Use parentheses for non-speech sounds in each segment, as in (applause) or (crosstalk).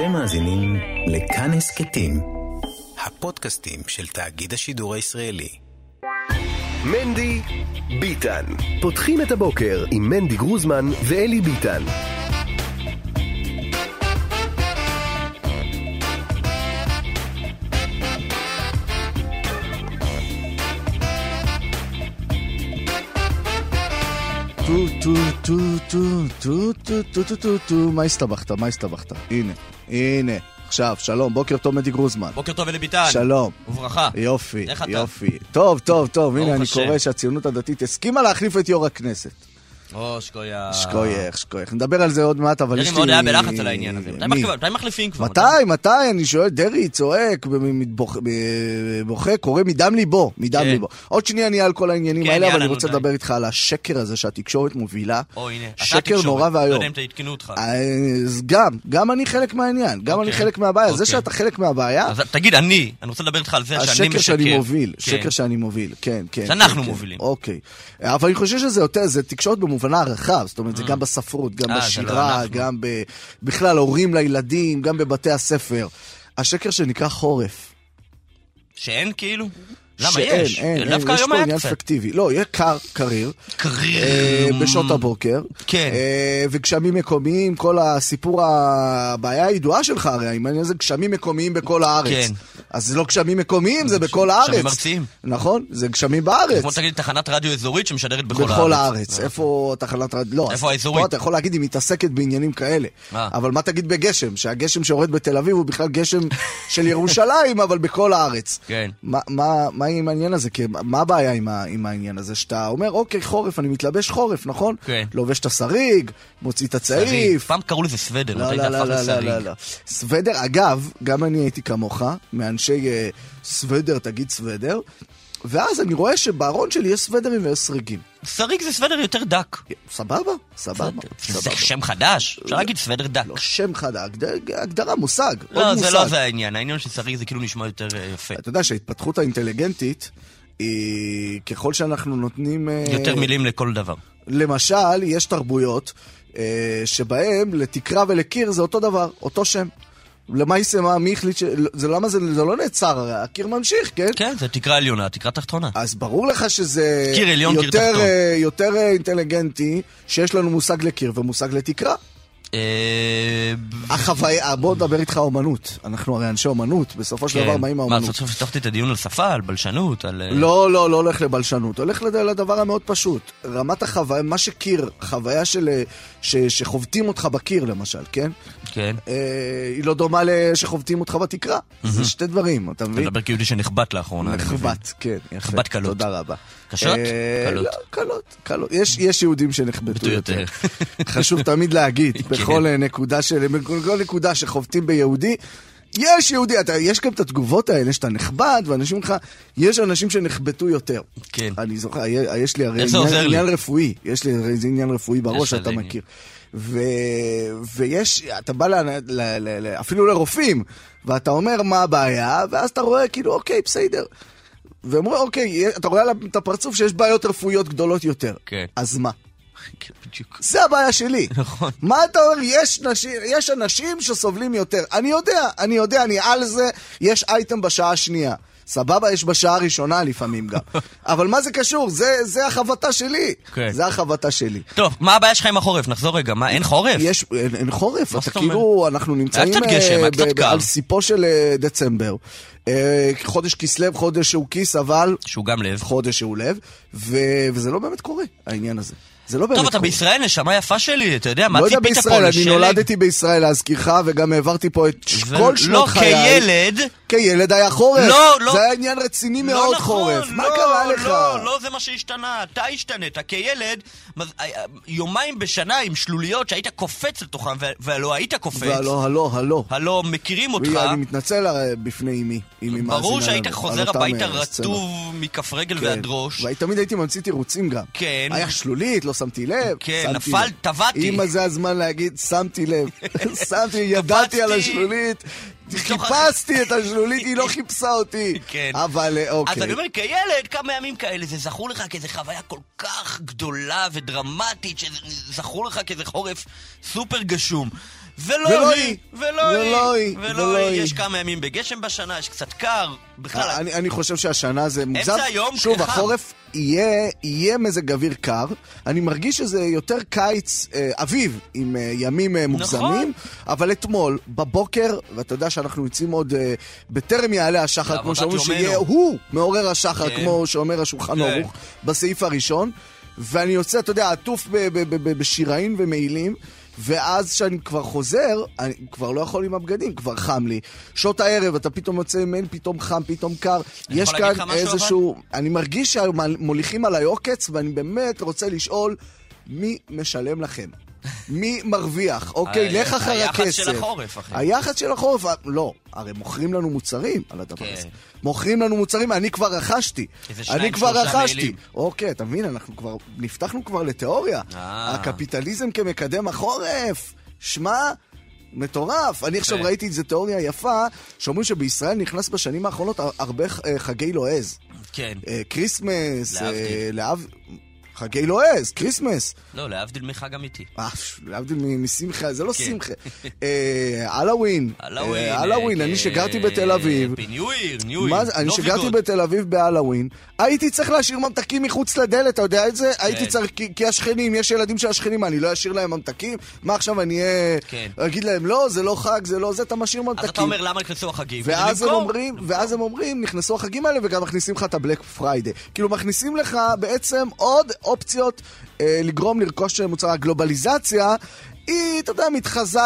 אתם מאזינים לכאן הסכתים, הפודקאסטים של תאגיד השידור הישראלי. מנדי ביטן. פותחים את הבוקר עם מנדי גרוזמן ואלי ביטן. טו טו טו טו טו טו טו טו טו טו מה הסתבכת? מה הסתבכת? הנה, הנה. עכשיו, שלום, בוקר טוב מדי גרוזמן. בוקר טוב אלי ביטן. שלום. וברכה. יופי? יופי. טוב, טוב, טוב, הנה אני. קורא שהציונות הדתית הסכימה להחליף את יו"ר הכנסת. או, שקויך. שקויך, שקויך. נדבר על זה עוד מעט, אבל יש דרעי לי... מאוד היה בלחץ על העניין הזה. מתי? מחליפים- כבר? מתי, מתי, אני שואל, דרעי צועק, בוכה, קורא מדם ליבו, מדם כן. ליבו. עוד שנייה נהיה על כל העניינים כן, האלה, אבל אני רוצה. לדבר איתך על השקר הזה שהתקשורת מובילה. שקר. נורא לא ואיום. יודע אם עדכנו אותך. אז גם, גם אני חלק מהעניין, גם אני אוקיי. חלק מהבעיה. זה אוקיי. שאתה חלק מהבעיה, תגיד, אני, אני רוצה לדבר איתך על זה שאני משקר. השקר שאני מוביל, כן. שקר שאני מוביל, כן, כן. שאנחנו. מובילים. אוקיי. אבל אני חושב שזה יותר, זה תקשורת במובנה הרחב, זאת אומרת, זה גם בספרות, גם אה, לא בשירה. גם בכלל הורים לילדים, גם בבתי הספר. השקר שנקרא חורף. שאין כאילו? למה יש? אין, אין, דווקא יש היום פה היה עניין קצת. פיקטיבי. לא, יהיה קר, קריר. קריר. אה, בשעות הבוקר. כן. אה, וגשמים מקומיים, כל הסיפור, הבעיה הידועה שלך הרי, עם העניין הזה גשמים מקומיים בכל הארץ. כן. אז זה לא גשמים מקומיים, זה בכל הארץ. גשמים ארציים. נכון, זה גשמים בארץ. כמו תגיד תחנת רדיו אזורית שמשדרת בכל הארץ. בכל הארץ. איפה תחנת רדיו? לא, איפה אז האזורית? פה אתה יכול להגיד, היא מתעסקת בעניינים כאלה. אה. אבל מה תגיד בגשם? שהגשם שיורד בתל אביב הוא בכלל גשם של ירושלים, אבל בכל הארץ. כן. מה עם העניין הזה? כי מה הבעיה עם, ה, עם העניין הזה? שאתה אומר, אוקיי, חורף, אני מתלבש חורף, נכון? כן. לובש את השריג, מוציא את. הצעיף. פעם קראו לזה סוודר, לא, לא, לא, לא, לא? לא, לא. סוודר, אגב, גם אני הייתי כמוך, מאנשי אה, סוודר, תגיד סוודר, ואז אני רואה שבארון שלי יש סוודרים ויש סריגים. שריג זה סוודר יותר דק. סבבה, סבבה, זה. שם חדש? אפשר להגיד סוודר דק. לא שם חדש, הגד- הגדרה, מושג, לא, זה. לא זה העניין. העניין של שריג זה כאילו נשמע יותר אה, יפה. אתה יודע שההתפתחות האינטליגנטית, היא ככל שאנחנו נותנים... אה, יותר מילים לכל דבר. למשל, יש תרבויות אה, שבהם לתקרה ולקיר זה אותו דבר, אותו שם. למה היא סיימה? מי החליט ש... זה למה זה, זה לא נעצר, הרי הקיר ממשיך, כן? כן, זה תקרה עליונה, תקרה תחתונה. אז ברור לך שזה קיר עליון, קיר יותר, תחתון. אה, יותר אינטליגנטי שיש לנו מושג לקיר ומושג לתקרה. אה, החוויה, בוא נדבר איתך אומנות. אנחנו הרי אנשי אומנות, בסופו של כן. דבר מה, מהאומנות. סוף סוף הפתחתי את הדיון על שפה, על בלשנות, על... אה, לא, לא, לא הולך לבלשנות, הולך לד- לדבר המאוד פשוט. רמת החוויה, מה שקיר, חוויה של... אה, שחובטים אותך בקיר למשל, כן? כן. אה, היא לא דומה לשחובטים אותך בתקרה. זה שתי דברים, אתה אתה מבין? מדבר כיהודי שנחבט לאחרונה. נחבט, כן. נחבט קלות. תודה רבה. קשות? אה, קלות. לא, קלות, קלות. יש, יהודים שנחבטו נחבטו יותר. (laughs) חשוב תמיד להגיד. (laughs) בכל נקודה של... בכל נקודה שחובטים ביהודי, יש יהודי, אתה, יש גם את התגובות האלה שאתה נחבט, ואנשים לך, יש אנשים שנחבטו יותר. כן. אני זוכר, יש לי הרי עניין, לי? עניין רפואי, יש לי הרי עניין רפואי בראש שאתה מכיר. ו... ויש, אתה בא ל... ל... ל... ל... אפילו לרופאים, ואתה אומר מה הבעיה, ואז אתה רואה כאילו, אוקיי, בסדר. והם אומרים, אוקיי, אתה רואה את הפרצוף שיש בעיות רפואיות גדולות יותר. כן. אז מה? כן, בדיוק. זה הבעיה שלי. (laughs) נכון. מה אתה אומר? יש, נשים, יש אנשים שסובלים יותר. אני יודע, אני יודע, אני על זה, יש אייטם בשעה השנייה. סבבה, יש בשעה הראשונה לפעמים גם. (laughs) אבל מה זה קשור? זה, זה החבטה שלי. כן. זה החבטה שלי. טוב, מה הבעיה שלך עם החורף? נחזור רגע. מה, אין חורף? יש, אין, אין חורף, אתה כאילו, אנחנו נמצאים קצת גשם, היה קצת קר. על סיפו של אה, דצמבר. אה, חודש כסלו, חודש שהוא כיס, אבל שהוא גם לב. חודש שהוא לב, ו... וזה לא באמת קורה, העניין הזה. זה לא באמת טוב. אתה בישראל, נשמה יפה שלי, אתה יודע, מה לא יודע ציפית פה בישראל, אני לשלג? נולדתי בישראל להזכירך, וגם העברתי פה את זה- כל שנות לא, חיי. כילד... כילד היה חורף. לא, לא. זה היה עניין רציני לא מאוד נכון, חורף. מה לא, קרה לך? לא, לא זה מה שהשתנה, אתה השתנית. כילד, אה, אה, יומיים בשנה עם שלוליות שהיית קופץ לתוכם, ו- ולא היית קופץ. והלא, הלא, הלא. הלא, מכירים אותך. אני מתנצל אה, בפני אמי, היא מאזינה ברור שהיית חוזר הביתה. רטוב מכף רגל כן. ועד ראש. ותמיד הייתי ממציא תירוצים גם. כן. היה שלולית, לא שמתי לב. כן, נפל. טבעתי. אמא, זה הזמן להגיד, שמתי לב. (laughs) שמתי, ידעתי על. השלולית. חיפשתי את השלולית, היא לא (laughs) חיפשה אותי. כן. אבל אה, אוקיי. אז אני אומר, כילד, כמה ימים כאלה, זה זכור לך כאיזה חוויה כל כך גדולה ודרמטית, שזכור לך כאיזה חורף סופר גשום. ולא ולא היא, היא, ולא היא, היא, ולא היא. היא. יש כמה ימים בגשם בשנה, יש קצת קר. בכלל, אני, אני חושב שהשנה זה מוגזם. היום שוב, חם. החורף יהיה, יהיה מזג אוויר קר. אני מרגיש שזה יותר קיץ, אה, אביב, עם אה, ימים אה, מוגזמים. נכון. אבל אתמול, בבוקר, ואתה יודע שאנחנו יוצאים עוד אה, בטרם יעלה השחר, כמו שאומרים. שיהיה הוא מעורר השחר, כן. כמו שאומר השולחן כן. ערוך, בסעיף הראשון. ואני יוצא, אתה יודע, עטוף בשיראין ומעילים. ואז כשאני כבר חוזר, אני כבר לא יכול עם הבגדים, כבר חם לי. שעות הערב, אתה פתאום יוצא ממני, פתאום חם, פתאום קר. יש כאן איזשהו... אני מרגיש שמוליכים עליי עוקץ, ואני באמת רוצה לשאול, מי משלם לכם? מי מרוויח? אוקיי, ה- לך אחר הכסף. היחס של החורף, אחי. היחס של החורף, לא, הרי מוכרים לנו מוצרים על הדבר כן. הזה. מוכרים לנו מוצרים, אני כבר רכשתי. איזה אני כבר רכשתי. אוקיי, אתה מבין, אנחנו כבר, נפתחנו כבר לתיאוריה. אה. הקפיטליזם כמקדם החורף. שמע, מטורף. אני עכשיו כן. ראיתי איזו תיאוריה יפה, שאומרים שבישראל נכנס בשנים האחרונות הרבה אה, חגי לועז. כן. אה, Christmas, אה, להבדיל. חגי לועז, כריסמס. לא, להבדיל מחג אמיתי. אה, להבדיל משמחה, זה לא כן. שמחה. (laughs) אה, Halloween. Halloween. אה, אה, אני שגרתי בתל אביב. ב New Year, New Year. אני לא שגרתי. בתל אביב בהלואוין, הייתי צריך להשאיר ממתקים מחוץ לדלת, אתה יודע את זה? כן. הייתי צריך, כי- השכנים, יש ילדים של השכנים, אני לא אשאיר להם ממתקים? מה עכשיו, אני. כן. אגיד להם, לא, זה לא חג, זה לא זה, אתה משאיר ממתקים. אז אתה אומר, למה נכנסו החגים? אומרים, ואז הם אומרים, נכנסו החגים האלה וגם מכניסים לך את הבלק פריידי. כאילו מכניסים לך בעצם עוד אופציות אה, לגרום לרכוש מוצר. הגלובליזציה היא, אתה יודע, מתחזה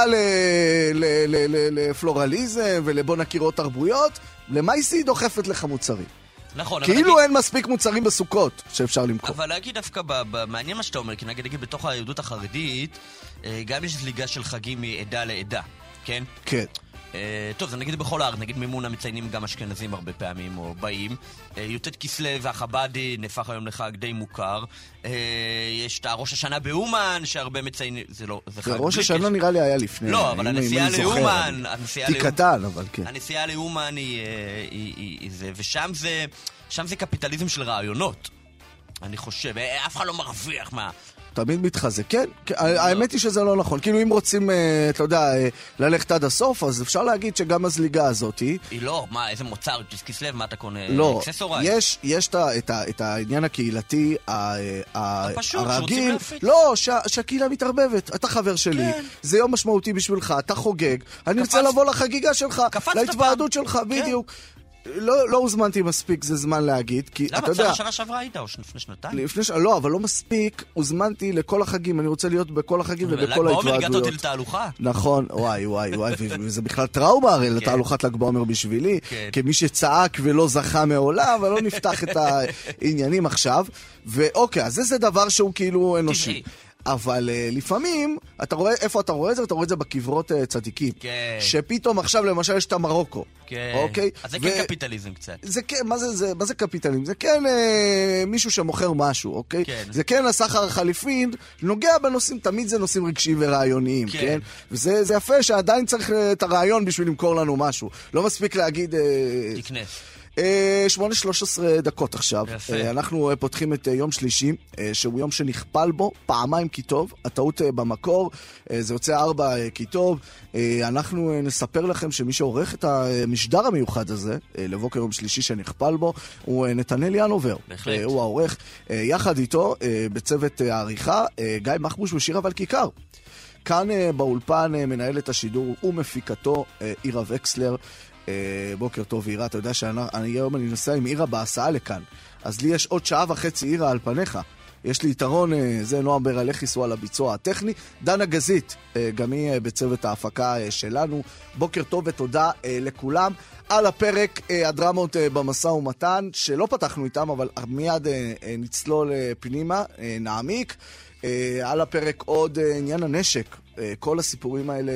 לפלורליזם ולבוא נכיר עוד תרבויות. למעשה היא דוחפת לך מוצרים. נכון, אבל כאילו אין מספיק מוצרים בסוכות שאפשר למכור. אבל להגיד דווקא, ב- ב- מעניין מה שאתה אומר, כי נגיד, נגיד בתוך היהדות החרדית, אה, גם יש זליגה של חגים מעדה לעדה, כן? כן. אה, טוב, זה נגיד בכל הארץ, נגיד מימונה מציינים גם אשכנזים הרבה פעמים, או באים. אה, י"ט כסלו והחבדי נהפך היום לחג די מוכר. אה, יש את הראש השנה באומן, שהרבה מציינים, זה לא, זה חג ראש השנה. נראה לי היה לפני. לא, אבל הנסיעה. לאומן, הנסיעה תיק לאומן. קטן, אבל כן. הנסיעה לאומן היא, זה, ושם זה, שם זה קפיטליזם של רעיונות. אני חושב, אף אחד לא מרוויח מה... תמיד מתחזק, כן. כן, האמת היא שזה לא נכון. כאילו, אם רוצים, אה, אתה יודע, אה, ללכת עד הסוף, אז אפשר להגיד שגם הזליגה הזאת היא... היא לא, מה, איזה מוצר, כסלו, מה אתה קונה? לא? יש, את, העניין הקהילתי הרגיל. לא, שה, שהקהילה מתערבבת, אתה חבר שלי, כן. זה יום משמעותי בשבילך, אתה חוגג, אני רוצה לבוא לחגיגה שלך, להתוועדות. שלך, כן. בדיוק. לא, לא הוזמנתי מספיק, זה זמן להגיד, כי אתה למה? יודע... צהר שנה שעברה היית, או לפני שנתיים? לפני ש... לא, אבל לא מספיק, הוזמנתי לכל החגים, אני רוצה להיות בכל החגים ל"ג ובכל בעומר הגעת אותי ההתוועדויות. לתהלוכה. נכון, וואי, וואי, וואי, וזה בכלל טראומה הרי כן. לתהלוכת ל"ג בעומר בשבילי, כן. כמי שצעק ולא זכה מעולם, אבל לא נפתח את (laughs) העניינים עכשיו. ואוקיי, אז זה דבר שהוא כאילו אנושי. טבעי. אבל uh, לפעמים, אתה רואה, איפה אתה רואה את זה? אתה רואה את זה בקברות uh, צדיקים. כן. שפתאום עכשיו למשל יש את המרוקו. כן. אוקיי? אז זה ו- כן קפיטליזם קצת. זה כן, מה זה, זה, מה זה קפיטליזם? זה כן אה, מישהו שמוכר משהו, אוקיי? כן. זה כן הסחר החליפין, נוגע בנושאים, תמיד זה נושאים רגשיים ורעיוניים, כן. כן? וזה זה יפה שעדיין צריך את הרעיון בשביל למכור לנו משהו. לא מספיק להגיד... אה, תקנס. אה, 8.13 דקות עכשיו. יפה. אה, אנחנו אה, פותחים את אה, יום שלישי, אה, שהוא יום שנכפל בו פעמיים כי טוב. הטעות אה, במקור, אה, זה יוצא ארבע אה, כי טוב. אה, אנחנו אה, נספר לכם שמי שעורך את המשדר המיוחד הזה, אה, לבוקר יום שלישי שנכפל בו, הוא אה, נתנאל ינובר. בהחלט. אה, הוא העורך. אה, יחד איתו, אה, בצוות אה, העריכה, אה, גיא מחבוש ושירה ולכיכר. כאן אה, באולפן אה, מנהלת השידור ומפיקתו אה, עירה וקסלר. אה, בוקר טוב, עירה. אתה יודע שהיום אני נוסע עם עירה בהסעה לכאן. אז לי יש עוד שעה וחצי עירה על פניך. יש לי יתרון, אה, זה נועם ברלכיס הוא על הביצוע הטכני. דנה גזית, אה, גם היא אה, בצוות ההפקה אה, שלנו. בוקר טוב ותודה אה, לכולם. על הפרק אה, הדרמות אה, במשא ומתן, שלא פתחנו איתם, אבל מיד אה, אה, נצלול אה, פנימה, אה, נעמיק. אה, על הפרק עוד אה, עניין הנשק. אה, כל הסיפורים האלה,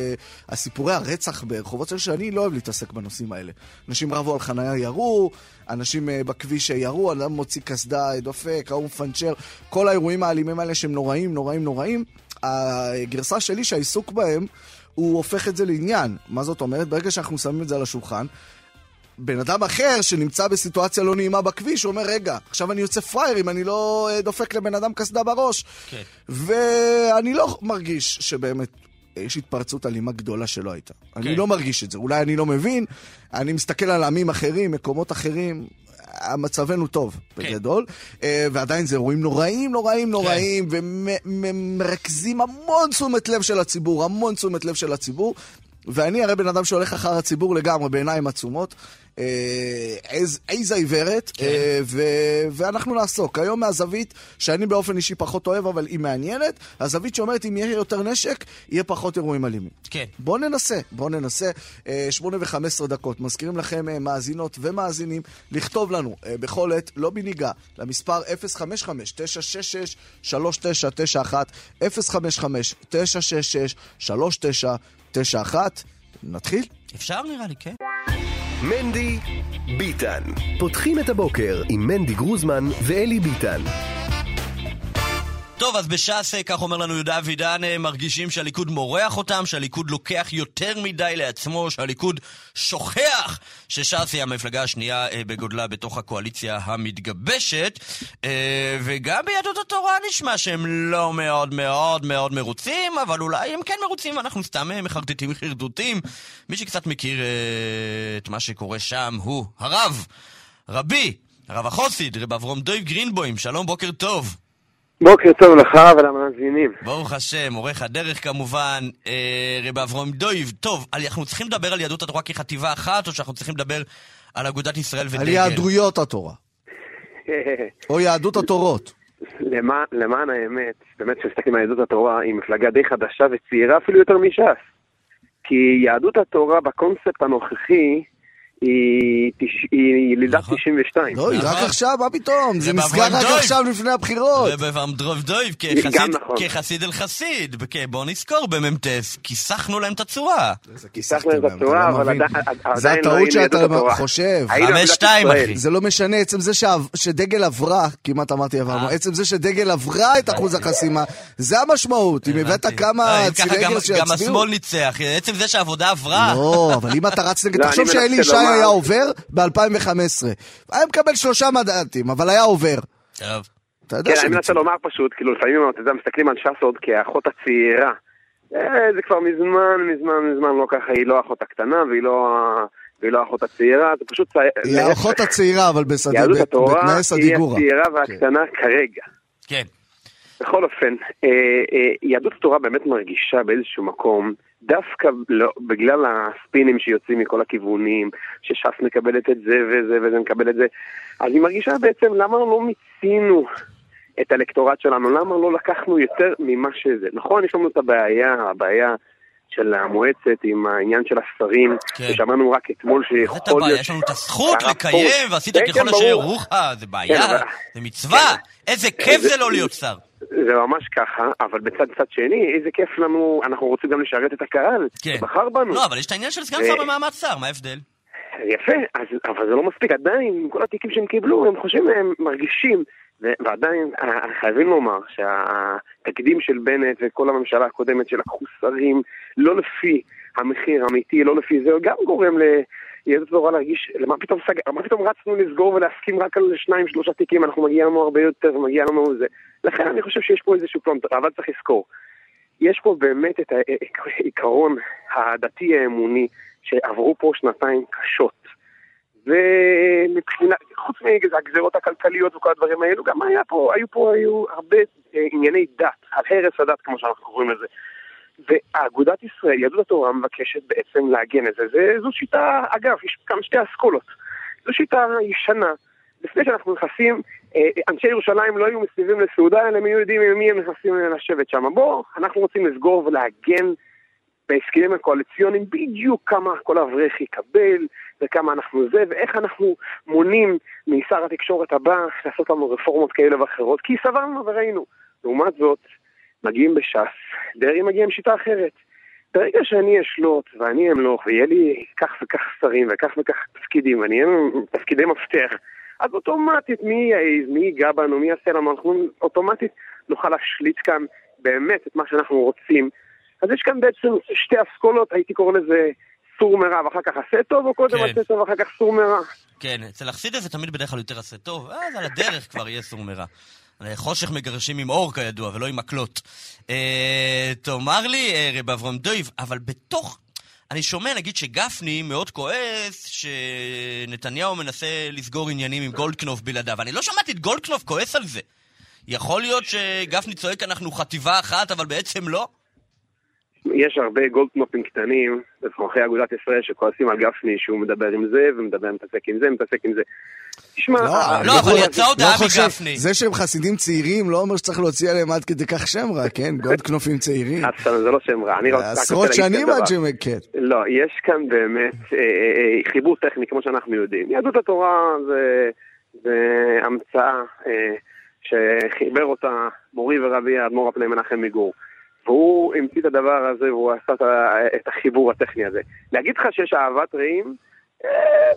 הסיפורי הרצח ברחובות של שאני לא אוהב להתעסק בנושאים האלה. אנשים רבו על חניה ירו, אנשים אה, בכביש ירו, אדם מוציא קסדה, דופק, ההוא מפנצ'ר, כל האירועים האלימים האלה שהם נוראים, נוראים, נוראים. הגרסה שלי שהעיסוק בהם, הוא הופך את זה לעניין. מה זאת אומרת? ברגע שאנחנו שמים את זה על השולחן, בן אדם אחר שנמצא בסיטואציה לא נעימה בכביש, הוא אומר, רגע, עכשיו אני יוצא פראייר אם אני לא אה, דופק לבן אדם קסדה בראש. כן. ואני לא מרגיש שבאמת יש התפרצות אלימה גדולה שלא הייתה. כן. אני לא מרגיש את זה, אולי אני לא מבין, אני מסתכל על עמים אחרים, מקומות אחרים, מצבנו טוב, כן. בגדול, אה, ועדיין זה אירועים נוראים, נוראים, נוראים, כן. ומרכזים המון תשומת לב של הציבור, המון תשומת לב של הציבור. ואני הרי בן אדם שהולך אחר הציבור לגמרי, בעיניים עצומות. אה, איזה עיוורת, כן. אה, ואנחנו נעסוק. היום מהזווית שאני באופן אישי פחות אוהב, אבל היא מעניינת, הזווית שאומרת אם יהיה יותר נשק, יהיה פחות אירועים אלימים. כן. בואו ננסה, בואו ננסה. אה, שמונה וחמש עשרה דקות. מזכירים לכם, מאזינות ומאזינים, לכתוב לנו בכל עת, לא בניגה, למספר 055-966-3991, 055-966-3991. נתחיל? אפשר נראה לי, כן. מנדי ביטן. פותחים את הבוקר עם מנדי גרוזמן ואלי ביטן. טוב, אז בש"ס, כך אומר לנו יהודה אבידן, מרגישים שהליכוד מורח אותם, שהליכוד לוקח יותר מדי לעצמו, שהליכוד שוכח שש"ס היא המפלגה השנייה אה, בגודלה בתוך הקואליציה המתגבשת. אה, וגם ביהדות התורה נשמע שהם לא מאוד מאוד מאוד מרוצים, אבל אולי הם כן מרוצים ואנחנו סתם אה, מחרטטים חרדותים. מי שקצת מכיר את מה שקורה שם הוא הרב, רבי, הרב החוסיד, רב אברום דויב גרינבוים, שלום, בוקר טוב. בוקר טוב לך ולמאזינים. ברוך השם, עורך הדרך כמובן, אה, רב אברהם דויב. טוב, אנחנו צריכים לדבר על יהדות התורה כחטיבה אחת, או שאנחנו צריכים לדבר על אגודת ישראל ודגל? על יהדויות התורה. (laughs) או יהדות התורות. למען, למען האמת, באמת כשמסתכלים על יהדות התורה, היא מפלגה די חדשה וצעירה אפילו יותר מש"ס. כי יהדות התורה בקונספט הנוכחי, היא ילידת 92. נכון. לא, היא רק נכון. עכשיו, מה פתאום? זה נסגר רק עכשיו לפני הבחירות. ובאברהם דויב, נכון. כחסיד אל חסיד, בוא נזכור, במ"טס, כיסחנו להם את הצורה. כיסחנו להם את הצורה, אבל עדיין לא היינו זה הטעות שאתה חושב. חמש שתיים, אחי. זה לא משנה, עצם זה שדגל עברה, כמעט אמרתי עברנו, אה. עצם זה שדגל עברה את אחוז החסימה, זה המשמעות. אם הבאת כמה אה, צירי שיצביעו. גם השמאל ניצח, עצם זה שהעבודה עברה. לא, אבל אם אתה רץ נגד, תחשוב שאלי ישי היה עובר ב-2015. היה מקבל שלושה מנדטים, אבל היה עובר. טוב. אתה יודע כן, אני מנסה לומר פשוט, כאילו לפעמים, אתה יודע, מסתכלים על ש"ס עוד כאחות הצעירה. אה, זה כבר מזמן, מזמן, מזמן לא ככה, היא לא האחות הקטנה והיא לא... והיא לא האחות הצעירה, זה פשוט... היא האחות הצעירה, אבל בתנאי סדיגורה. היא הצעירה והקטנה כרגע. כן. בכל אופן, אה, אה, יהדות התורה באמת מרגישה באיזשהו מקום דווקא לא, בגלל הספינים שיוצאים מכל הכיוונים, שש"ס מקבלת את זה וזה וזה מקבל את זה, אז היא מרגישה בעצם למה לא מיצינו את האלקטורט שלנו, למה לא לקחנו יותר ממה שזה. נכון, יש לנו את הבעיה, הבעיה של המועצת עם העניין של השרים, כן. ששמענו רק אתמול שיכול להיות... יש לנו את הזכות לקיים, ועשית כן, ככל כן, אשר יורוך, זה בעיה, כן, זה מצווה, כן. איזה כיף זה לא להיות שר. זה ממש ככה, אבל בצד צד שני, איזה כיף לנו, אנחנו רוצים גם לשרת את הקהל, כן. שבחר בנו. לא, אבל יש את העניין של סגן שר במעמד שר, מה ההבדל? יפה, אז, אבל זה לא מספיק, עדיין, כל התיקים שהם קיבלו, הם חושבים, הם מרגישים, ועדיין חייבים לומר שהתקדים של בנט וכל הממשלה הקודמת שלקחו שרים לא לפי המחיר האמיתי, לא לפי זה, גם גורם ל... יהדות התורה להרגיש, למה פתאום, סג... למה פתאום רצנו לסגור ולהסכים רק על שניים שלושה תיקים, אנחנו מגיע לנו הרבה יותר ומגיע לנו זה. לכן אני חושב שיש פה איזשהו פלונטר, אבל צריך לזכור. יש פה באמת את העיקרון הדתי האמוני שעברו פה שנתיים קשות. ומבחינה, חוץ מהגזרות הכלכליות וכל הדברים האלו, גם היה פה, היו פה, היו הרבה אה, ענייני דת, על הרס הדת כמו שאנחנו קוראים לזה. ואגודת ישראל, יהדות התורה, מבקשת בעצם לעגן את זה. זו שיטה, אגב, יש כאן שתי אסכולות. זו שיטה ישנה. לפני שאנחנו נכנסים, אה, אנשי ירושלים לא היו מסביבים לסעודה, אלא הם היו יודעים עם מי הם נכנסים לשבת שם. בואו, אנחנו רוצים לסגור ולעגן בהסכמים הקואליציוניים בדיוק כמה כל אברך יקבל, וכמה אנחנו זה, ואיך אנחנו מונים משר התקשורת הבא לעשות לנו רפורמות כאלה ואחרות, כי סברנו וראינו. לעומת זאת, מגיעים בש"ס, דרעי מגיע עם שיטה אחרת. ברגע שאני אשלוט ואני אמלוך ויהיה לי כך וכך שרים וכך וכך תפקידים ואני אהיה תפקידי מפתח, אז אוטומטית מי יעז, מי ייגע בנו, מי יעשה לנו, אנחנו אוטומטית נוכל להשליט כאן באמת את מה שאנחנו רוצים. אז יש כאן בעצם שתי אסכולות, הייתי קורא לזה סור מרע ואחר כך עשה טוב, או קודם כן. עשה טוב ואחר כך סור מרע. כן, אצל החסידה זה תמיד בדרך כלל יותר עשה טוב, אז על הדרך כבר יהיה סור מרע. חושך מגרשים עם אור כידוע, ולא עם מקלות. אה, תאמר לי, אה, רב אברהם דויב, אבל בתוך... אני שומע, נגיד, שגפני מאוד כועס שנתניהו מנסה לסגור עניינים עם גולדקנופ בלעדיו. אני לא שמעתי את גולדקנופ כועס על זה. יכול להיות שגפני צועק אנחנו חטיבה אחת, אבל בעצם לא? יש הרבה גולדקנופים קטנים, בתוככי אגודת ישראל, שכועסים על גפני שהוא מדבר עם זה, ומדבר, מתעסק עם זה, מתעסק עם זה. תשמע... לא, ה- לא, אבל יצא הודעה לא מגפני. זה שהם חסידים צעירים לא אומר שצריך להוציא עליהם עד כדי כך שם רע, כן? (laughs) גולדקנופים צעירים. זה לא שם רע, אני רוצה עשרות שנים עד. שהם... כן. לא, יש כאן באמת אה, אה, אה, חיבור טכני, כמו שאנחנו יודעים. יהדות התורה זה, זה המצאה אה, שחיבר אותה מורי ורבי האדמו"ר על פני מנחם מגור. והוא המציא את הדבר הזה והוא עשה את החיבור הטכני הזה. להגיד לך שיש אהבת רעים? אה,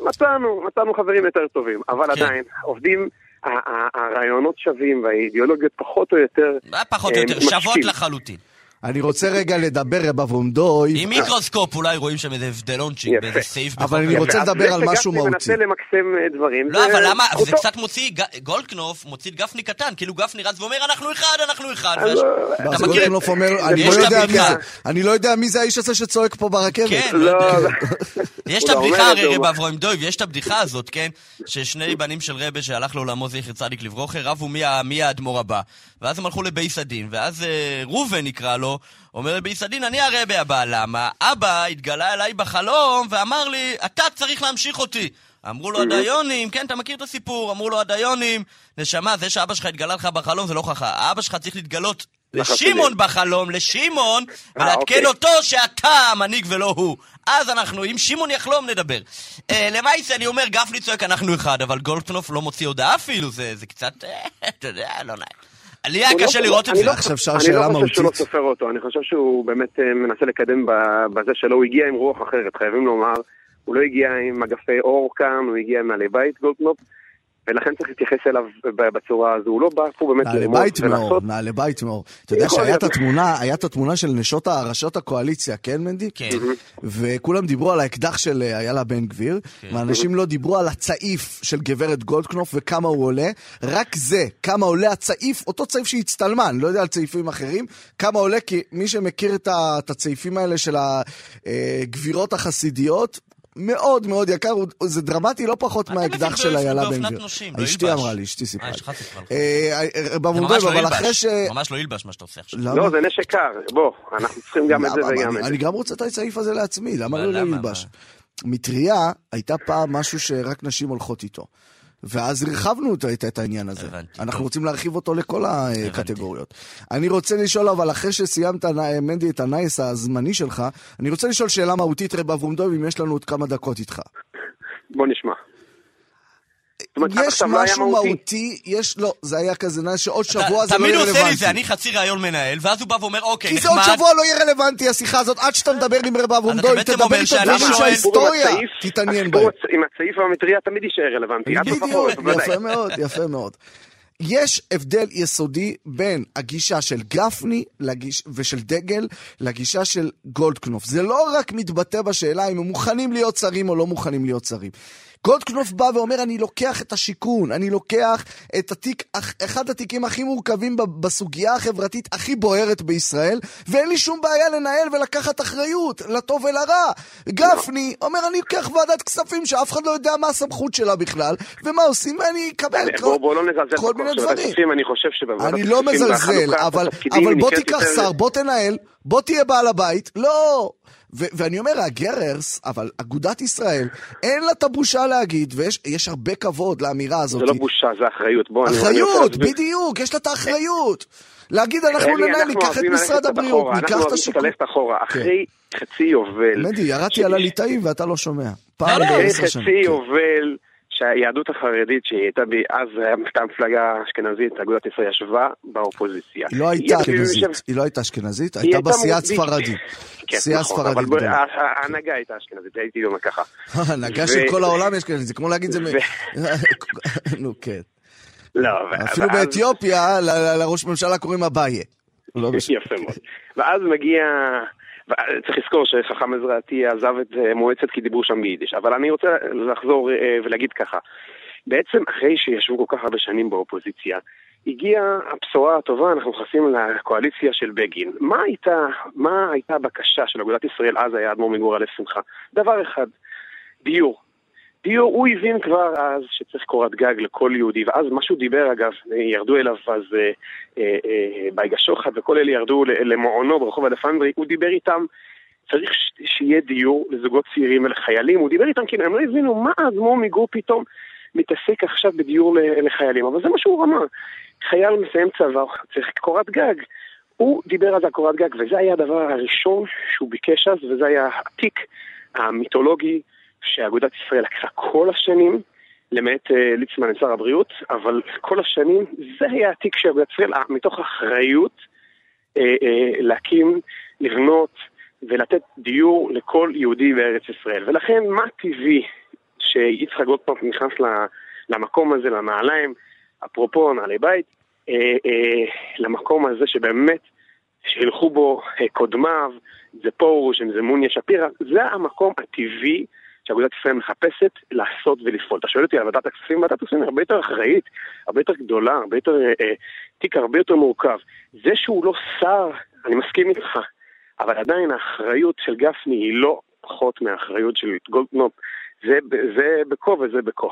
מצאנו, מצאנו חברים יותר טובים, אבל כן. עדיין, עובדים, הרעיונות שווים והאידיאולוגיות פחות או יותר... אה, פחות או אה, יותר, שוות. לחלוטין. אני רוצה רגע לדבר, רב אברהם דוי. עם מיקרוסקופ אולי רואים שם איזה הבדלונצ'יק. באיזה סעיף אבל. אני רוצה לדבר על משהו שגפני מהותי. מנסה למקסם אה, דברים. לא, אבל למה, זה. קצת מוציא, גולדקנופ מוציא את גפני קטן, כאילו גפני רץ ואומר אנחנו אחד, אנחנו אחד. אז, אתה מכיר- גולדקנופ אומר, אני לא יודע מי. זה. אני לא יודע מי זה האיש הזה שצועק פה ברכבת. כן, לא, לא, לא. (laughs) יש את לא הבדיחה, הרי רב אברהם דויב, יש את הבדיחה הזאת, כן? ששני בנים של רבה שהלך לעולמו זכר צדיק לברוכר, רבו מי האדמו"ר הבא. ואז הם הלכו לבייס הדין, ואז אה, ראובן נקרא לו, אומר לבייס הדין, אני הרבה הבא, למה? אבא התגלה אליי בחלום ואמר לי, אתה צריך להמשיך אותי. אמרו לו הדיונים, כן, אתה מכיר את הסיפור, אמרו לו הדיונים, נשמה, זה שאבא שלך התגלה לך בחלום זה לא חכם, אבא שלך צריך להתגלות. לשמעון בחלום, לשמעון, ולעדכן אוקיי. אותו שאתה המנהיג ולא הוא. אז אנחנו, אם שמעון יחלום, נדבר. אה, למעשה, אני אומר, גפני צועק, אנחנו אחד, אבל גולדקנופ לא מוציא הודעה אפילו, זה, זה קצת, אה, אתה יודע, לא נעים. לי היה הוא קשה לא- לראות את אני זה. לא- עכשיו אני שאלה לא חושב שהוא לא מהותית. סופר אותו, אני חושב שהוא באמת אה, מנסה לקדם ב- בזה שלו, הוא הגיע עם רוח אחרת, חייבים לומר. הוא לא הגיע עם אגפי אור כאן, הוא הגיע עם נעלי בית גולדקנופ, ולכן צריך להתייחס אליו בצורה הזו. הוא לא בא פה באמת נעלי ללמוד בית מאור, ולעשות... נעלי בית מאור. אתה יודע שהיה. את התמונה, היה את התמונה של נשות ראשות הקואליציה, כן מנדי? כן. וכולם דיברו על האקדח של אה, איילה בן גביר, כן. ואנשים לא דיברו על הצעיף של גברת גולדקנופ וכמה הוא עולה. רק זה, כמה עולה הצעיף, אותו צעיף שהצטלמה, אני לא יודע על צעיפים אחרים, כמה עולה, כי מי שמכיר את הצעיפים האלה של הגבירות החסידיות, מאוד מאוד יקר, זה דרמטי לא פחות מהאקדח מבין, של לא איילה בן גביר. לא אשתי ילבש. אמרה לי, אשתי סיפרה אה, לי. לך. אה, אה, ממש לא אבל אחרי ילבש, ש... ממש לא ילבש מה שאתה עושה עכשיו. לא, זה נשק קר, בוא, אנחנו צריכים גם את זה? וגם אני- את זה. אני גם רוצה את הסעיף הזה לעצמי, למה מה, לא? ללבש? מטריה הייתה פעם משהו שרק נשים הולכות איתו. ואז הרחבנו את- את את העניין הזה. הבנתי, אנחנו טוב. רוצים להרחיב אותו לכל הקטגוריות. אני רוצה לשאול, אבל אחרי שסיימת, מנדי, את הניוז הזמני שלך, אני רוצה לשאול שאלה מהותית, רב אברום דוב, אם יש לנו עוד כמה דקות איתך. בוא נשמע. אומרת, יש לא משהו מהותי. יש, לא, זה היה כזה ניוז שעוד שבוע זה לא תמיד יהיה הוא עושה לי רלוונטי. זה, אני חצי ראיון מנהל, ואז הוא בא ואומר, אוקיי, כי זה עוד נחמד. שבוע לא יהיה רלוונטי השיחה הזאת, עד שאתה מדבר עם רב אברום אתה דוב, בעצם תדבר איתו דברים שההיסטוריה תתעניין בהם. עם הצעיף והמטריה תמיד יישאר רלוונטי. בדיוק. יפה מאוד, יפה מאוד. יש הבדל יסודי בין הגישה של גפני לגיש... ושל דגל לגישה של גולדקנופ. זה לא רק מתבטא בשאלה אם הם מוכנים להיות שרים או לא מוכנים להיות שרים. גולדקנופ בא ואומר, אני לוקח את השיכון, אני לוקח את התיק, אח- אחד התיקים הכי מורכבים בסוגיה החברתית הכי בוערת בישראל, ואין לי שום בעיה לנהל ולקחת אחריות, לטוב ולרע. גפני אומר, אני לוקח ועדת כספים שאף אחד לא יודע מה הסמכות שלה בכלל, ומה עושים, ואני אקבל בוא לא כל מיני דברים. אני חושב שבוועדת אני לא מזלזל, אבל, בוא נשארת תיקח שר, בוא תנהל, בוא תהיה בעל הבית. לא. ו- ואני אומר, הגררס, אבל אגודת ישראל, אין לה את הבושה להגיד, ויש יש הרבה כבוד לאמירה הזאת. זה לא בושה, זה אחריות. בוא, אני- אני אחריות, להסביר. בדיוק, יש לה את האחריות. להגיד, אנחנו ננהל, אנחנו ניקח את אוהבים משרד הבריאות, ניקח אנחנו את אוהבים השיקול. ללכת אחורה. אחרי חצי יובל, מדי, ירדתי על הליטאים ואתה לא שומע. פעם אחרי בעשר שנים. חצי כן. יובל, שהיהדות החרדית שהיא הייתה בי, אז הייתה מפלגה אשכנזית, אגודת ישראל ישבה באופוזיציה. היא לא הייתה אשכנזית, היא לא הייתה אשכנזית, הייתה. ספרדי. כן, סיעה ספרדית אבל. ה- ההנהגה הייתה אשכנזית, הייתי אומר ככה. (laughs) ההנהגה של כל העולם יש כאלה, זה כמו להגיד זה... מ- (laughs) נו, כן. לא, אפילו באתיופיה לראש ממשלה קוראים אביי. לא. (laughs) יפה מאוד. ואז מגיע... צריך לזכור שחכם עזרא עטיה עזב את אה, מועצת כי דיברו שם ביידיש. אבל אני רוצה לחזור אה, ולהגיד ככה. בעצם אחרי שישבו כל כך הרבה שנים באופוזיציה, הגיעה הבשורה הטובה, אנחנו נכנסים לקואליציה של בגין. מה הייתה, מה הייתה הבקשה של אגודת ישראל, אז היה אדמו"ר מגור הלב שמחה? דבר אחד, דיור. דיור, הוא הבין כבר אז שצריך קורת גג לכל יהודי, ואז מה שהוא דיבר אגב, ירדו אליו אז אה, אה, אה, בייגה שוחט וכל אלה ירדו למעונו ברחוב אלפנדרי, הוא דיבר איתם, צריך שיהיה דיור לזוגות צעירים ולחיילים, הוא דיבר איתם כאילו הם לא הבינו מה אדמו"ר מגור פתאום מתעסק עכשיו בדיור לחיילים, אבל זה מה שהוא אמר. חייל מסיים צבא, צריך קורת גג. הוא דיבר אז על קורת גג, וזה היה הדבר הראשון שהוא ביקש אז, וזה היה התיק המיתולוגי שאגודת ישראל לקחה כל השנים, למעט uh, ליצמן שר הבריאות, אבל כל השנים זה היה התיק של אגודת ישראל, מתוך אחריות uh, להקים, לבנות ולתת דיור לכל יהודי בארץ ישראל. ולכן מה טבעי שיצחק גולדפרט נכנס למקום הזה, לנעליים, אפרופו נעלי בית, אה, אה, למקום הזה שבאמת, שילכו בו אה, קודמיו, זה פרוש, אם זה מוניה שפירא, זה המקום הטבעי שאגודת ישראל מחפשת לעשות ולפעול. אתה שואל אותי על ועדת הכספים, ועדת הכספים היא הרבה יותר אחראית, הרבה יותר גדולה, הרבה יותר, אה, תיק הרבה יותר מורכב. זה שהוא לא שר, אני מסכים איתך, אבל עדיין האחריות של גפני היא לא פחות מהאחריות של גולדנופ, זה, זה בכה וזה בכה.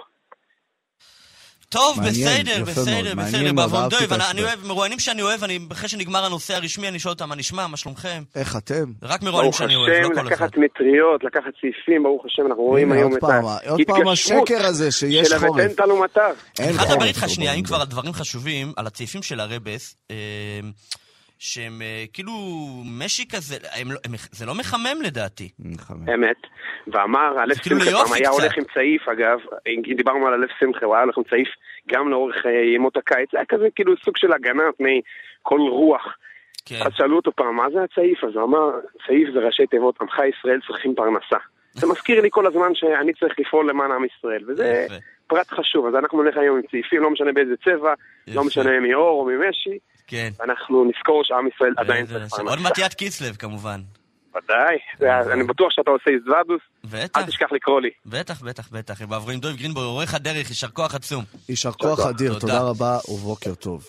טוב, מעניין, בסדר, בסדר, בסדר, באבון דויב, אני אוהב, מרואיינים שאני אוהב, אני, אחרי שנגמר הנושא הרשמי, אני שואל אותם, מה נשמע, מה שלומכם? איך אתם? רק מרואיינים שאני אוהב, לא כל אחד. ברוך השם, לקחת מטריות, לקחת סעיפים, ברוך השם, אנחנו רואים היום את ההתגשמות. עוד פעם השקר הזה שיש חורף. של המתן תנו מטר. אני חייב לדבר איתך שנייה, אם כבר על דברים חשובים, על הצעיפים של הרבס, אה, שהם אה, כאילו משי כזה, הם, לא, הם, זה לא מחמם לדעתי. אמת. ואמר, הלב כאילו שמחה פעם היה הולך עם צעיף, אגב, אם דיברנו על הלב שמחה, הוא היה הולך עם צעיף גם לאורך אה, ימות הקיץ, זה היה כזה כאילו סוג של הגנה מפני כל רוח. כן. אז שאלו אותו פעם, מה זה הצעיף? אז הוא אמר, צעיף זה ראשי תיבות, עמך ישראל צריכים פרנסה. זה מזכיר לי כל הזמן שאני צריך לפעול למען עם ישראל, וזה פרט חשוב. אז אנחנו נלך היום עם צעיפים, לא משנה באיזה צבע, לא משנה מאור או ממשי, כן. אנחנו נזכור שעם ישראל עדיין צריך פרנסה. עוד מעט כיסלב כמובן. ודאי, אני בטוח שאתה עושה איזוודוס, אל תשכח לקרוא לי. בטח, בטח, בטח. בעבורים דוב גרינבוים, עורך הדרך, יישר כוח עצום. יישר כוח אדיר, תודה רבה ובוקר טוב.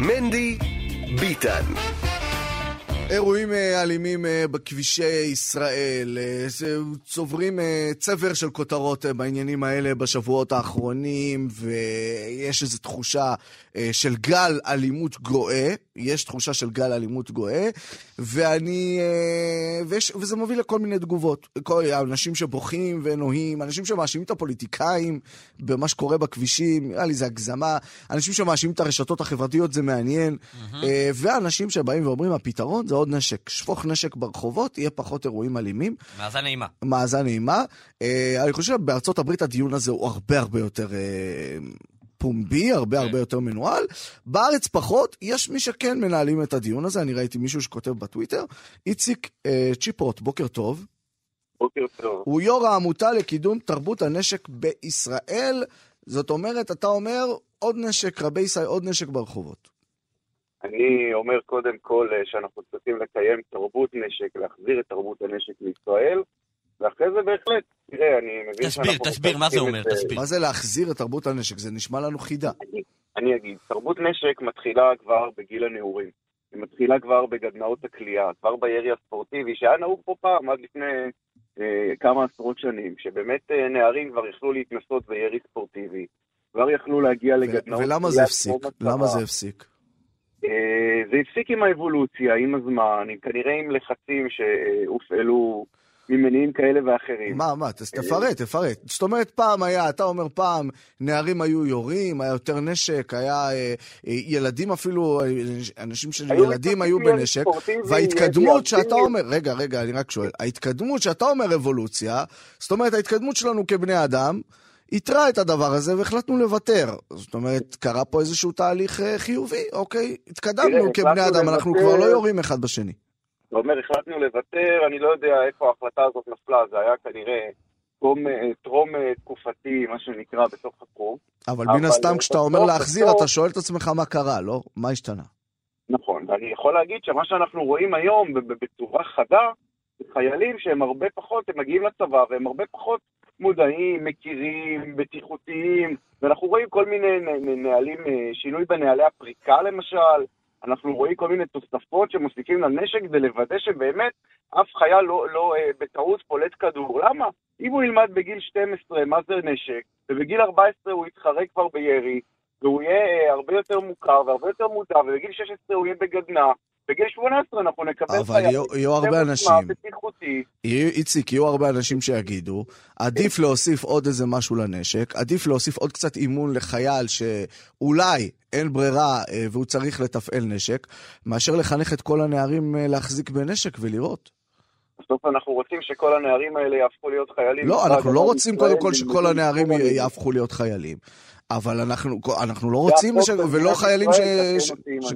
מנדי ביטן אירועים אה, אלימים אה, בכבישי ישראל, אה, צוברים צבר של כותרות בעניינים האלה בשבועות האחרונים, ויש איזו תחושה של גל אלימות גואה, יש תחושה של גל אלימות גואה, ואני... ויש, וזה מוביל לכל מיני תגובות. כל, אנשים שבוכים ונוהים, אנשים שמאשימים את הפוליטיקאים במה שקורה בכבישים, נראה לי זה הגזמה, אנשים שמאשימים את הרשתות החברתיות, זה מעניין, mm-hmm. ואנשים שבאים ואומרים, הפתרון זה עוד נשק. שפוך נשק ברחובות, יהיה פחות אירועים אלימים. מאזן נעימה. מאזן נעימה. אה, אני חושב שבארצות הברית הדיון הזה הוא הרבה הרבה יותר... אה, פומבי, הרבה הרבה יותר מנוהל. בארץ פחות, יש מי שכן מנהלים את הדיון הזה, אני ראיתי מישהו שכותב בטוויטר. איציק אה, צ'יפוט, בוקר טוב. בוקר טוב. הוא יו"ר העמותה לקידום תרבות הנשק בישראל. זאת אומרת, אתה אומר, עוד נשק, רבי ישראל, עוד נשק ברחובות. אני אומר קודם כל אה, שאנחנו צריכים לקיים תרבות נשק, להחזיר את תרבות הנשק לישראל, ואחרי זה בהחלט, תראה, אני מבין תסביר, תסביר, מה זה אומר? את... תסביר. מה זה להחזיר את תרבות הנשק? זה נשמע לנו חידה. אני, אני אגיד, תרבות נשק מתחילה כבר בגיל הנעורים. היא מתחילה כבר בגדנאות הכלייה, כבר בירי הספורטיבי, שהיה נהוג פה פעם, עד לפני אה, כמה עשרות שנים, שבאמת אה, נערים כבר יכלו להתנסות בירי ספורטיבי, כבר יכלו להגיע לגדנאות... ולמה זה הפסיק? למה זה הפסיק? אה, זה הפסיק עם האבולוציה, עם הזמן, עם כנראה עם לחצים שהופעלו ממניעים כאלה ואחרים. מה, מה, תפרט, תפרט. זאת אומרת, פעם היה, אתה אומר פעם, נערים היו יורים, היה יותר נשק, היה אה, אה, ילדים אפילו, אנשים של ילדים היו בנשק, וההתקדמות שאתה אומר, רגע, רגע, אני רק שואל, ההתקדמות שאתה אומר אבולוציה, זאת אומרת, ההתקדמות שלנו כבני אדם, איתרה את הדבר הזה והחלטנו לוותר. זאת אומרת, קרה פה איזשהו תהליך אה, חיובי, אוקיי? התקדמנו כבני אדם, אנחנו כבר לא יורים אחד בשני. זאת אומרת, החלטנו לוותר, אני לא יודע איפה ההחלטה הזאת נפלה, זה היה כנראה טרום אה, תקופתי, מה שנקרא, בתוך הקרוב. אבל מן הסתם, כשאתה אומר להחזיר, אתה שואל את עצמך מה קרה, לא? מה השתנה? נכון, ואני יכול להגיד שמה שאנחנו רואים היום בצורה חדה, חיילים שהם הרבה פחות, הם מגיעים לצבא והם הרבה פחות מודעים, מכירים, בטיחותיים, ואנחנו רואים כל מיני נהלים, אה, שינוי בנהלי הפריקה למשל, אנחנו רואים כל מיני תוספות שמוסיפים לנשק כדי לוודא שבאמת אף חייל לא, לא אה, בטעות פולט כדור. למה? אם הוא ילמד בגיל 12 מה זה נשק, ובגיל 14 הוא יתחרה כבר בירי, והוא יהיה אה, הרבה יותר מוכר והרבה יותר מודע, ובגיל 16 הוא יהיה בגדנע, בגיל 18 אנחנו נקבל. אבל יהיו, יהיו הרבה אנשים. בטיחותית. איציק, יהיו הרבה אנשים שיגידו, עדיף להוסיף עוד איזה משהו לנשק, עדיף להוסיף עוד קצת אימון לחייל שאולי אין ברירה אה, והוא צריך לתפעל נשק, מאשר לחנך את כל הנערים אה, להחזיק בנשק ולירות. בסוף אנחנו רוצים שכל הנערים האלה יהפכו להיות חיילים. לא, אנחנו לא רוצים קודם כל שכל הנערים יהפכו להיות חיילים. אבל אנחנו, אנחנו לא רוצים, ש... ולא חיילים ש... ש... ש...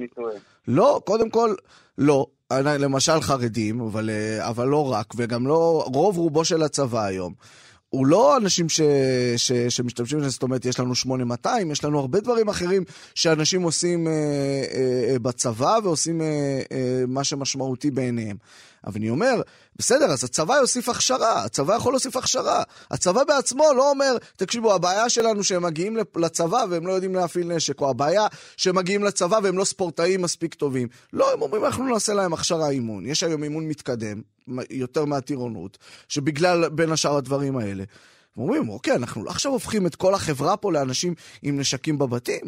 לא, קודם כל, לא. למשל חרדים, אבל, אה, אבל לא רק, וגם לא, רוב רובו של הצבא היום. הוא לא אנשים ש, ש, שמשתמשים בזה, זאת אומרת, יש לנו 8200, יש לנו הרבה דברים אחרים שאנשים עושים אה, אה, בצבא ועושים אה, אה, מה שמשמעותי בעיניהם. אבל אני אומר, בסדר, אז הצבא יוסיף הכשרה, הצבא יכול להוסיף הכשרה. הצבא בעצמו לא אומר, תקשיבו, הבעיה שלנו שהם מגיעים לצבא והם לא יודעים להפעיל נשק, או הבעיה שהם מגיעים לצבא והם לא ספורטאים מספיק טובים. לא, הם אומרים, אנחנו נעשה להם הכשרה אימון. יש היום אימון מתקדם, יותר מהטירונות, שבגלל בין השאר הדברים האלה. אומרים, אוקיי, אנחנו עכשיו הופכים את כל החברה פה לאנשים עם נשקים בבתים.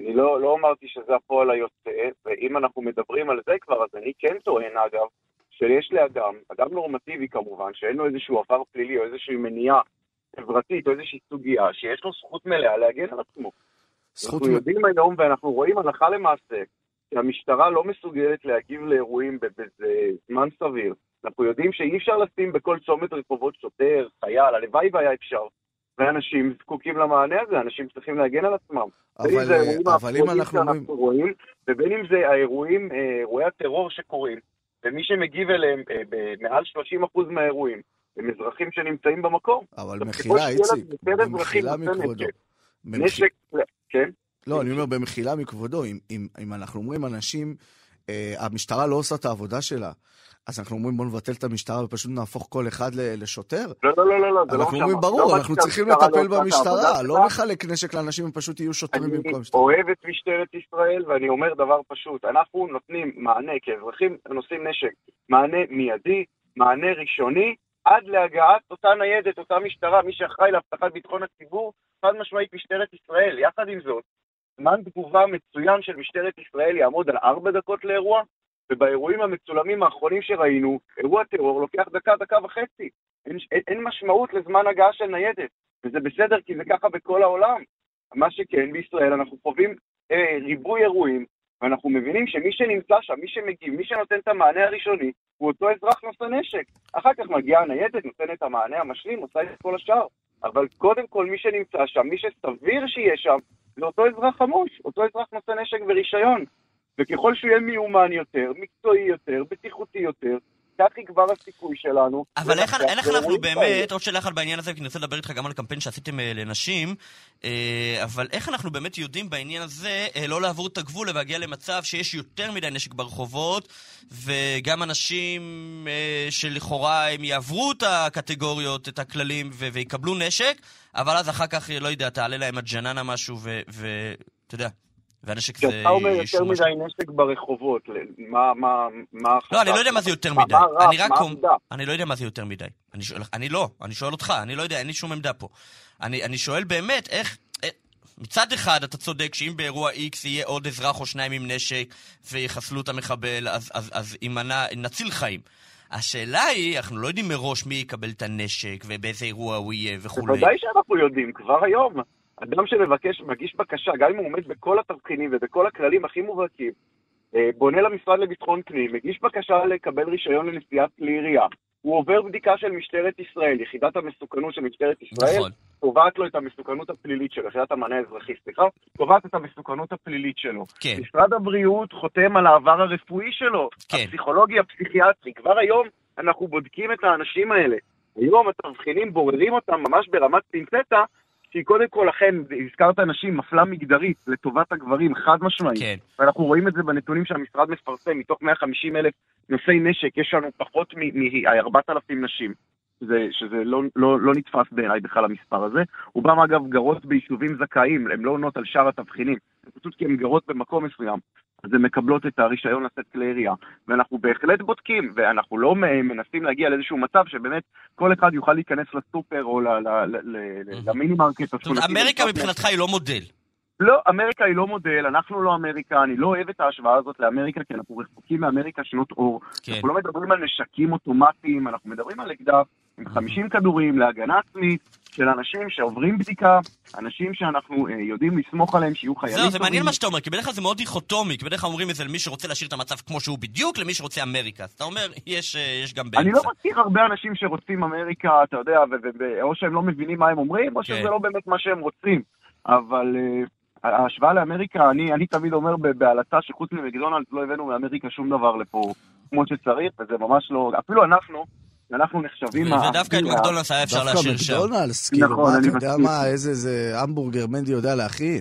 אני לא, לא אמרתי שזה הפועל היוצא, ואם אנחנו מדברים על זה כבר, אז אני כן טוען, אגב, שיש לאדם, אדם נורמטיבי כמובן, שאין לו איזשהו עבר פלילי או איזושהי מניעה חברתית או איזושהי סוגיה, שיש לו זכות מלאה להגן על עצמו. אנחנו מ... יודעים היום ואנחנו רואים הלכה למעשה שהמשטרה לא מסוגלת להגיב לאירועים בזמן סביר. אנחנו יודעים שאי אפשר לשים בכל צומת רחובות שוטר, חייל, הלוואי והיה אפשר. ואנשים זקוקים למענה הזה, אנשים צריכים להגן על עצמם. אבל, אבל אם אנחנו רואים, ובין אם זה האירועים, אה, אירועי הטרור שקורים, ומי שמגיב אליהם אה, במעל 30% מהאירועים, הם אזרחים שנמצאים במקום. אבל מחילה, איציק, במחילה מכבודו. נשק, כן? לא, אני אומר במחילה מכבודו, אם, אם, אם אנחנו אומרים אנשים, אה, המשטרה לא עושה את העבודה שלה, אז אנחנו אומרים בוא נבטל את המשטרה ופשוט נהפוך כל אחד לשוטר? לא, לא, לא, לא, זה לא אנחנו אומרים ברור, אנחנו צריכים לטפל במשטרה, לא לחלק נשק לאנשים, הם פשוט יהיו שוטרים במקום משטרה. אני אוהב את משטרת ישראל ואני אומר דבר פשוט, אנחנו נותנים מענה כאזרחים נושאים נשק, מענה מיידי, מענה ראשוני, עד להגעת אותה ניידת, אותה משטרה, מי שאחראי להבטחת ביטחון הציבור, חד משמעית משטרת ישראל. יחד עם זאת, זמן תגובה מצוין של משטרת ישראל יעמוד על ארבע דקות לאירוע, ובאירועים המצולמים האחרונים שראינו, אירוע טרור לוקח דקה, דקה וחצי. אין, אין, אין משמעות לזמן הגעה של ניידת, וזה בסדר כי זה ככה בכל העולם. מה שכן, בישראל אנחנו חווים אה, ריבוי אירועים, ואנחנו מבינים שמי שנמצא שם, מי שמגיב, מי שנותן את המענה הראשוני, הוא אותו אזרח נושא נשק. אחר כך מגיעה הניידת, נותן את המענה המשלים, עושה את כל השאר. אבל קודם כל מי שנמצא שם, מי שסביר שיהיה שם, זה אותו אזרח חמוש, אותו אזרח נושא נשק ורישיון. וככל שהוא יהיה מיומן יותר, מקצועי יותר, בטיחותי יותר, כך יגבר הסיכוי שלנו. אבל איך, איך אנחנו באמת, עוד שאלה אחת בעניין הזה, כי אני רוצה לדבר איתך גם על קמפיין שעשיתם אה, לנשים, אה, אבל איך אנחנו באמת יודעים בעניין הזה אה, לא לעבור את הגבול ולהגיע למצב שיש יותר מדי נשק ברחובות, וגם אנשים שלכאורה הם יעברו את הקטגוריות, את הכללים, ויקבלו נשק, אבל אז אחר כך, לא יודע, תעלה להם הג'ננה משהו, ואתה יודע. והנשק זה... כשאתה אומר יותר מדי נשק ברחובות, מה, מה, מה... לא, אני לא יודע מה זה יותר מדי. אני רק... אני לא יודע מה זה יותר מדי. אני שואל... אני לא, אני שואל אותך, אני לא יודע, אין לי שום עמדה פה. אני, אני שואל באמת, איך... אה, מצד אחד, אתה צודק שאם באירוע X יהיה עוד אזרח או שניים עם נשק ויחסלו את המחבל, אז, אז, אז יימנע, נציל חיים. השאלה היא, אנחנו לא יודעים מראש מי יקבל את הנשק ובאיזה אירוע הוא יהיה וכולי. בוודאי שאנחנו יודעים, כבר היום. אדם שמבקש, מגיש בקשה, גם אם הוא עומד בכל התבחינים ובכל הכללים הכי מובהקים, אה, בונה למשרד לביטחון פנים, מגיש בקשה לקבל רישיון לנסיעת כלי ירייה, הוא עובר בדיקה של משטרת ישראל, יחידת המסוכנות של משטרת ישראל, נכון. קובעת לו את המסוכנות הפלילית שלו, יחידת המענה האזרחי, סליחה, קובעת את המסוכנות הפלילית שלו. כן. משרד הבריאות חותם על העבר הרפואי שלו, כן. הפסיכולוגי, הפסיכיאטרי. כבר היום אנחנו בודקים את האנשים האלה. היום התבחינים בוררים אותם ממש ברמת פינצטה, שהיא קודם כל, אכן, הזכרת נשים, מפלה מגדרית לטובת הגברים, חד משמעית. כן. ואנחנו רואים את זה בנתונים שהמשרד מפרסם, מתוך 150 אלף נושאי נשק, יש לנו פחות מ-4,000 נשים. שזה, שזה לא, לא, לא נתפס בעיניי בכלל המספר הזה. רובם אגב גרות ביישובים זכאים, הן לא עונות על שאר התבחינים, זה פשוט כי הן גרות במקום מסוים. אז הן מקבלות את הרישיון לשאת כלי ירייה, ואנחנו בהחלט בודקים, ואנחנו לא מנסים להגיע לאיזשהו מצב שבאמת כל אחד יוכל להיכנס לסופר או למינימרקט. זאת אומרת, אמריקה מבחינתך היא לא מודל. לא, אמריקה היא לא מודל, אנחנו לא אמריקה, אני לא אוהב את ההשוואה הזאת לאמריקה, כי אנחנו רחוקים מאמריקה שנות אור. כן. אנחנו לא מדברים על נשקים אוטומטיים, אנחנו מדברים על אקדח עם 50 כדורים להגנה עצמית של אנשים שעוברים בדיקה, אנשים שאנחנו אה, יודעים לסמוך עליהם שיהיו חיילים זהו, זה מעניין מה שאתה אומר, כי בדרך כלל זה מאוד דיכוטומי, כי בדרך כלל אומרים את זה למי שרוצה להשאיר את המצב כמו שהוא בדיוק, למי שרוצה אמריקה. אז אתה אומר, יש, אה, יש גם באמצע. אני לא מכיר הרבה אנשים שרוצים אמריקה, אתה יודע, או שהם לא מבינים מה הם אומרים, או כן. שזה לא באמת מה שהם רוצים. אבל... אה, ההשוואה לאמריקה, אני, אני תמיד אומר בעלתה שחוץ ממקדונלדס לא הבאנו מאמריקה שום דבר לפה כמו שצריך, וזה ממש לא, אפילו אנחנו, אנחנו נחשבים... ודווקא את מקדונלדס היה אפשר להשאיר שם. דווקא מקדונלדס, כאילו, נכון, מה, אתה יודע מה, איזה המבורגר מנדי יודע להכין.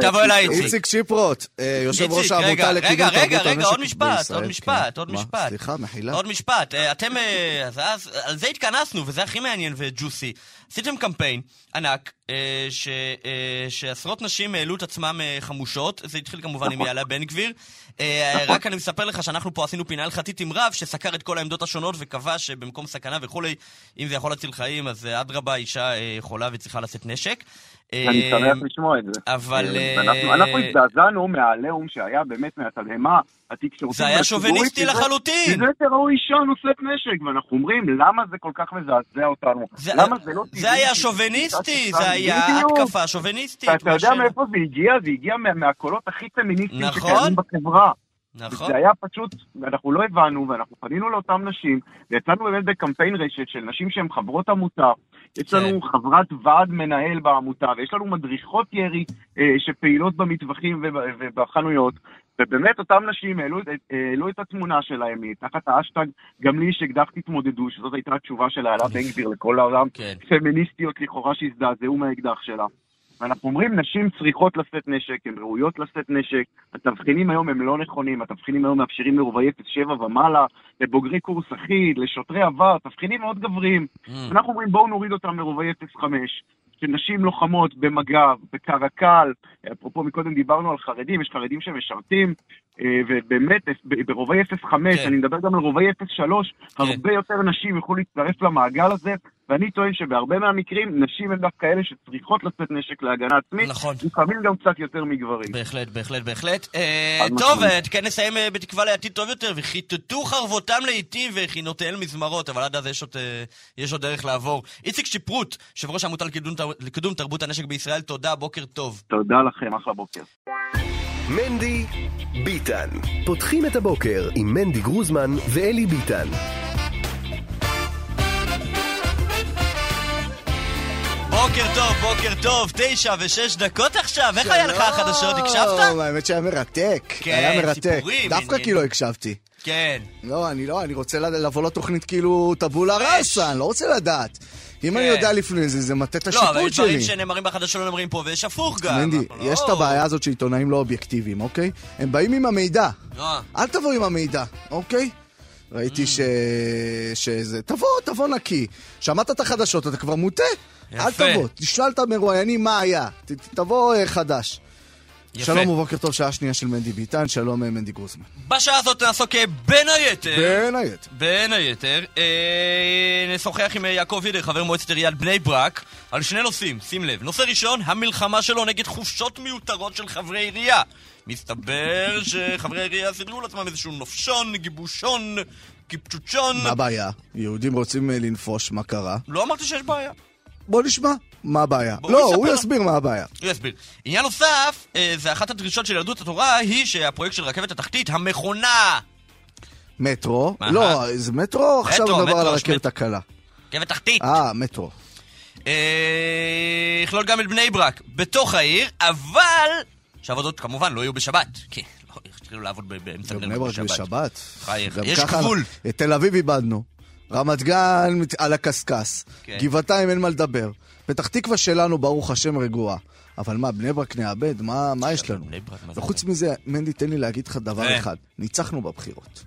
תבוא אליי, איציק. איציק שיפרוט, אה, יושב ראש העמותה לקידום תרבות רגע, רגע, עוד משפט, עוד משפט, עוד משפט. סליחה, מחילה. עוד משפט. אה, אתם, אה, על זה התכנסנו, וזה הכי מעניין וג'וסי. עשיתם קמפיין ענק, שעשרות נשים העלו את עצמם חמושות, זה התחיל כמובן עם יעלה בן גביר. רק אני מספר לך שאנחנו פה עשינו פינה הלכתית עם רב, שסקר את כל העמדות השונות וקבע שבמקום סכנה וכולי, אם זה יכול להציל חיים, אז אדרבה, אישה יכולה וצריכה לשאת נשק. אני שמח לשמוע את זה. אבל... אנחנו הזדעזענו מהעליהום שהיה באמת מהתדהמה התקשורתית. זה היה שוביניסטי לחלוטין. זה תראו אישה נושאת נשק, ואנחנו אומרים, למה זה כל כך מזעזע אותנו? למה זה לא? זה היה שוביניסטי, זה היה התקפה שוביניסטית. אתה יודע מאיפה זה הגיע? זה הגיע מהקולות הכי פמיניסטיים נכון. שקיימים בחברה. נכון. זה היה פשוט, אנחנו לא הבנו, ואנחנו פנינו לאותן נשים, ויצאנו באמת בקמפיין רשת של נשים שהן חברות עמותה. יש לנו כן. חברת ועד מנהל בעמותה, ויש לנו מדריכות ירי אה, שפעילות במטווחים ובחנויות, ובאמת אותן נשים העלו, העלו את התמונה שלהם תחת האשטג גם לי יש אקדח תתמודדו, שזאת הייתה התשובה של העלה בן גביר לכל העולם, כן. פמיניסטיות לכאורה שהזדעזעו מהאקדח שלה. ואנחנו אומרים, נשים צריכות לשאת נשק, הן ראויות לשאת נשק, התבחינים היום הם לא נכונים, התבחינים היום מאפשרים לרובעי 07 ומעלה, לבוגרי קורס אחיד, לשוטרי עבר, תבחינים מאוד גבריים. Mm. אנחנו אומרים, בואו נוריד אותם לרובעי 05, שנשים לוחמות במג"ב, בקרקל, אפרופו מקודם דיברנו על חרדים, יש חרדים שמשרתים, ובאמת ברובעי 05, כן. אני מדבר גם על רובעי 03, כן. הרבה יותר נשים יוכלו להצטרף למעגל הזה, ואני טוען שבהרבה מהמקרים נשים הן דווקא אלה שצריכות לשאת נשק להגנה עצמית, נכון. לפעמים גם קצת יותר מגברים. בהחלט, בהחלט, בהחלט. אה, טוב, אה, כן נסיים בתקווה לעתיד טוב יותר, וכיתתו חרבותם לעיתים וכינותיהן מזמרות, אבל עד אז יש עוד, יש עוד דרך לעבור. איציק שיפרוט, יושב ראש העמותה לקידום, לקידום תרבות הנשק בישראל, תודה, בוקר טוב. תודה לכם, אחלה בוקר. מנדי ביטן. פותחים את הבוקר עם מנדי גרוזמן ואלי ביטן. בוקר טוב, בוקר טוב, תשע ושש דקות עכשיו, איך היה לך החדשות, הקשבת? שלום, האמת שהיה מרתק, כן, היה מרתק. סיפורים. דווקא כי לא הקשבתי. כן. לא, אני לא, אני רוצה לבוא לתוכנית כאילו טבולה ראסה, אני לא רוצה לדעת. אם אני כן. יודע לפני זה, זה מטה את השיפוט שלי. לא, אבל יש דברים שנאמרים בחדשות לא נאמרים פה, ויש הפוך גם. מנדי, יש את לא- הבעיה הזאת שעיתונאים לא אובייקטיביים, אוקיי? הם באים עם המידע. אה. אל תבוא עם המידע, אוקיי? ראיתי mm. ש... שזה... תבוא, תבוא נקי. שמעת את החדשות, אתה כבר מוטה. אל תבוא, תשאל את המרואיינים מה היה. תבוא אה, חדש. יפה. שלום ובוקר טוב, שעה שנייה של מנדי ביטן, שלום אה, מנדי גרוזמן. בשעה הזאת נעסוק אה, בין היתר, בין היתר, בין היתר, אה, נשוחח עם יעקב וידר, חבר מועצת עיריית בני ברק, על שני נושאים, שים לב. נושא ראשון, המלחמה שלו נגד חופשות מיותרות של חברי עירייה. מסתבר (laughs) שחברי העירייה סידרו לעצמם איזשהו נופשון, גיבושון, קיפצ'וצ'ון. מה הבעיה? יהודים רוצים לנפוש, מה קרה? לא אמרתי שיש בעיה. בוא נשמע. מה הבעיה? לא, הוא יסביר מה הבעיה. הוא יסביר. עניין נוסף, אה, זה אחת הדרישות של יהדות התורה, היא שהפרויקט של רכבת התחתית, המכונה... מטרו? לא, זה מטרו, עכשיו נדבר על הרכבת הקלה. רכבת תחתית. אה, מטרו. אה, יכלול גם את בני ברק בתוך העיר, אבל שעבודות כמובן לא יהיו בשבת. כן, לא, יתחילו לעבוד באמצע בני ברק בשבת. יש גבול. את תל אביב איבדנו. רמת גן על הקשקש. כן. גבעתיים אין מה לדבר. פתח תקווה שלנו, ברוך השם, רגועה. אבל מה, בני ברק נאבד? מה, מה יש לנו? וחוץ מזה, מנדי, תן לי להגיד לך דבר כן. אחד. ניצחנו בבחירות.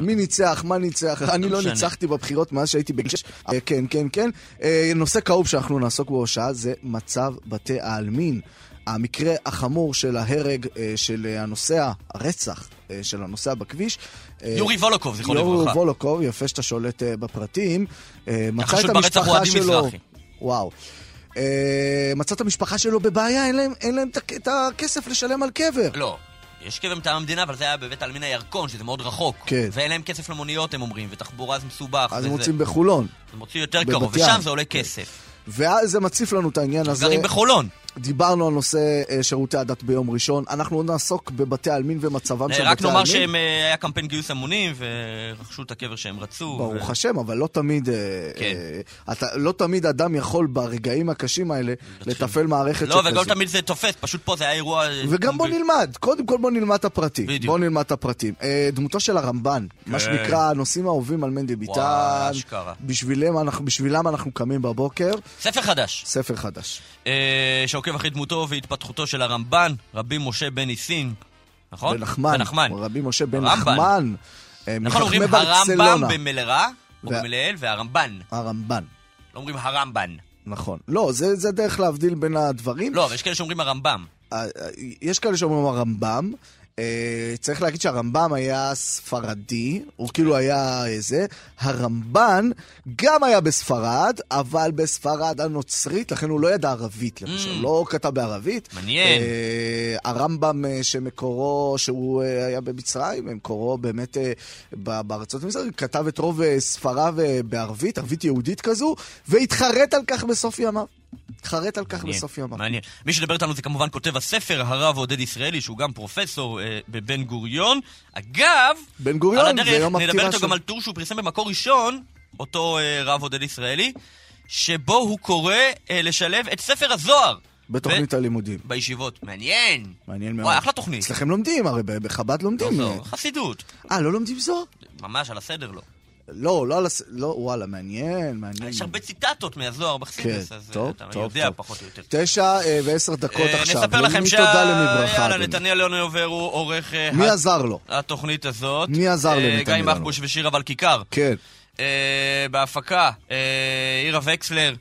מי ניצח, מה ניצח, אני לא. ניצחתי בבחירות מאז שהייתי בגיל 6. כן, כן, כן. אה, נושא כאוב שאנחנו נעסוק בו שעה זה מצב בתי העלמין. המקרה החמור של ההרג אה, של אה, הנוסע, הרצח אה, של הנוסע בכביש. אה, יורי וולוקוב, זכרו יורי לברכה. וולוקוב, יפה שאתה שולט אה, בפרטים. אה, מצא את המשפחה שלו. וואו. מצא את המשפחה שלו בבעיה, אין להם, אין להם את הכ- את הכסף לשלם על קבר. לא. יש קבר מטעם המדינה, אבל זה היה בבית העלמין הירקון, שזה מאוד רחוק. כן. ואין להם כסף למוניות, הם אומרים, ותחבורה זה מסובך. אז הם מוצאים בחולון. זה מוציא יותר קרוב. ושם זה עולה כסף. ואז זה מציף לנו את העניין הזה. גרים בחולון. דיברנו על נושא אה, שירותי הדת ביום ראשון. אנחנו עוד נעסוק בבתי העלמין ומצבם של בתי העלמין. רק נאמר שהיה קמפיין גיוס המונים, ורכשו את הקבר שהם רצו. ברוך ו- השם, אבל לא תמיד, אה, כן. אה, אתה, לא תמיד אדם יכול ברגעים הקשים האלה לתפעל מערכת לא, וגם שכזו. תמיד זה תופס, פשט פה זה היה אירוע... וגם בוא פומבי. נלמד, קודם כל בוא נלמד את הפרטים. בדיוק. בוא נלמד את הפרטים. אה, דמותו של הרמב"ן, מה כן. שנקרא הנושאים האהובים על מנדי ביטן. בשבילם אנחנו, בשבילם אנחנו קמים בבוקר, ספר חדש, ספר חדש. שעוקב אחרי דמותו והתפתחותו של הרמב"ן, רבי משה בן ניסין, נכון? בן נחמן. בן נחמן. רבי משה בן הרמב"ן. נחמן. אה, נכון, אומרים הרמב"ם. במלרע, או במלעיל, והרמב"ן. הרמב"ן, לא אומרים הרמב"ן. נכון. לא, זה, זה דרך להבדיל בין הדברים. לא, אבל יש כאלה שאומרים הרמב"ם. אה, אה, יש כאלה שאומרים הרמב"ם. אה, צריך להגיד שהרמב"ם היה ספרדי, הוא כאילו היה איזה. הרמב"ן גם היה בספרד, אבל בספרד הנוצרית, לכן הוא לא ידע ערבית, למשל. Mm. לא כתב בערבית. מעניין. אה, הרמב"ם אה, שמקורו, שהוא אה, היה במצרים, מקורו באמת אה, ב- בארצות המזרח, כתב את רוב אה, ספריו אה, בערבית, ערבית יהודית כזו, והתחרט על כך בסוף ימיו. התחרט על כך מעניין, בסוף ימיו. מעניין. מי שדבר איתנו זה כמובן כותב הספר, הרב עודד ישראלי, שהוא גם פרופסור אה, בבן גוריון. אגב, בן גוריון, על זה הדרך, יום נדבר איתו שלו. גם על טור שהוא פרסם במקור ראשון, אותו אה, רב עודד ישראלי, שבו הוא קורא אה, לשלב את ספר הזוהר. בתוכנית הלימודים. בישיבות. מעניין. מעניין מאוד. וואי, אחלה תוכנית. אצלכם לומדים, הרי בחב"ד לומדים. לא, זו חסידות. אה, לא לומדים זוהר? ממש על הסדר לא. לא, לא על הס... לא, וואלה, מעניין, מעניין. יש הרבה ציטטות מהזוהר בחסידוס, כן, אז טוב, אתה טוב, יודע טוב. פחות או יותר. תשע אה, ועשר דקות אה, עכשיו. נספר לכם שה... תודה למי ברכה, יאללה. נתנאל יונובר הוא עורך אה, מי עזר לו? התוכנית הזאת. מי עזר לנתנאל גיא? מחבוש ושירה ולכיכר. כן. בהפקה, עירה וקסלר,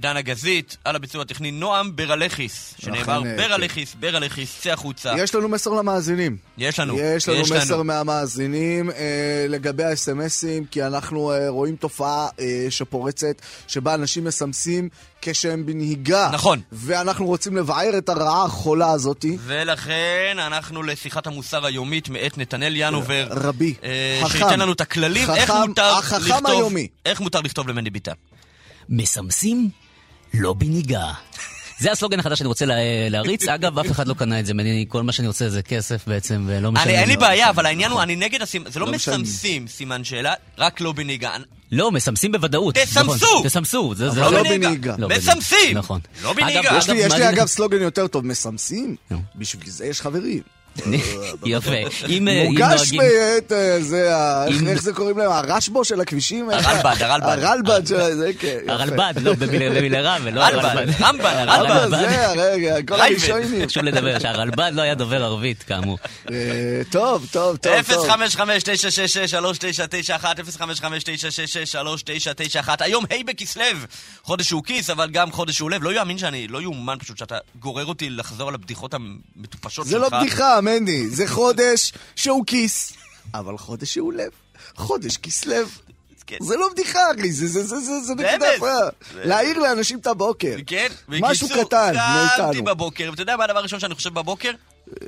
דנה גזית, על הביצוע הטכני נועם ברלכיס, שנאמר אה, ברלכיס, ברלכיס, צא החוצה. יש לנו מסר למאזינים. יש לנו. יש לנו מסר מהמאזינים אה, לגבי האס.אם.אסים, כי אנחנו אה, רואים תופעה אה, שפורצת, שבה אנשים מסמסים כשהם בנהיגה. נכון. ואנחנו רוצים לבער את הרעה החולה הזאתי. ולכן אנחנו לשיחת המוסר היומית מאת נתנאל ינובר. רבי, אה, חכם. שייתן לנו את הכללים, איך חכם- מותר החכם לכתוב... היומי. איך מותר לכתוב למנדי ביטן. מסמסים? לא בניגה. (laughs) זה הסלוגן החדש שאני רוצה לה- להריץ. (laughs) אגב, אף אחד לא קנה את זה ממני, כל מה שאני רוצה זה כסף בעצם, ולא משנה. אני, אין לי לא בעיה. אבל העניין הוא, אני נגד הסימן, זה לא לא. מסמסים, סימן שאלה, רק לא בנהיגה. לא, מסמסים בוודאות. תסמסו! נכון, תסמסו! זה- לא בניגה. בנהיגה. לא בנהיגה. מסמסים! נכון. לא בנהיגה. אגב, יש לי, אגב סלוגן יותר טוב, מסמסים? בשביל זה יש חברים. (laughs) יפה. אה, מורגש. בעת, אה, זה, איך- זה קוראים להם? הרשב"ו של הכבישים? הרלב"ד, הרלב"ד. הרלב"ד של זה, כן. הרלב"ד, לא, רע, ולא רלב"ד, הרלב"ד. רמב"ן, הרלב"ד. הרלב"ד, זה, רגע, כל. הראשונים. חשוב לדבר שהרלב"ד לא היה דובר ערבית, כאמור. אה, טוב, טוב, טוב, טוב. 055-966-3991, 055-966-3991. היום ה' בכסלו, חודש שהוא כיס, אבל גם חודש שהוא לב. לא יאמין שאני, לא יאומן פשוט שאתה גורר אותי לחזור על הבדיחות המטופשות זה שלך. לא בדיחה, מנדי, זה חודש שהוא כיס, אבל חודש שהוא לב. חודש כסלו. כן. זה לא בדיחה, אחי, זה זה זה זה זה נקודה. יפה. להעיר לאנשים את הבוקר. כן, משהו קטן קמתי מאיתנו. בבוקר, ואתה יודע מה הדבר הראשון שאני חושב בבוקר?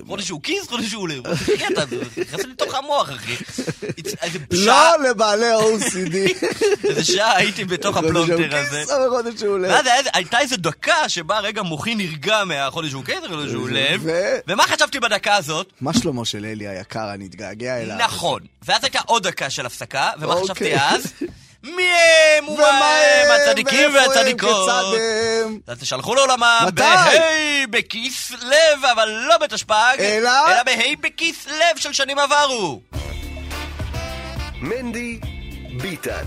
חודש שהוא כיס, חודש שהוא לב. אחי, אתה נכנס לתוך המוח, אחי. איזה לא לבעלי ה-OCD. (laughs) איזה שעה הייתי בתוך הפלונטר הזה. כיס, חודש שהוא לב. ואז היה איזה- הייתה איזו דקה שבה רגע מוחי נרגע מהחודש שהוא כסף, חודש שהוא לב. ומה חשבתי בדקה הזאת? מה שלמה של אלי היקר, אני אתגעגע אליו. נכון. ואז הייתה עוד דקה של הפסקה, ומה אוקיי. חשבתי אז? (laughs) מי הם ומה הם הצדיקים והצדיקות? אז שלחו לעולמם מתי? בה' בכיס לב, אבל לא בתשפ"ג, אלא? אלא בה' בכיס לב של שנים עברו. מנדי ביטן.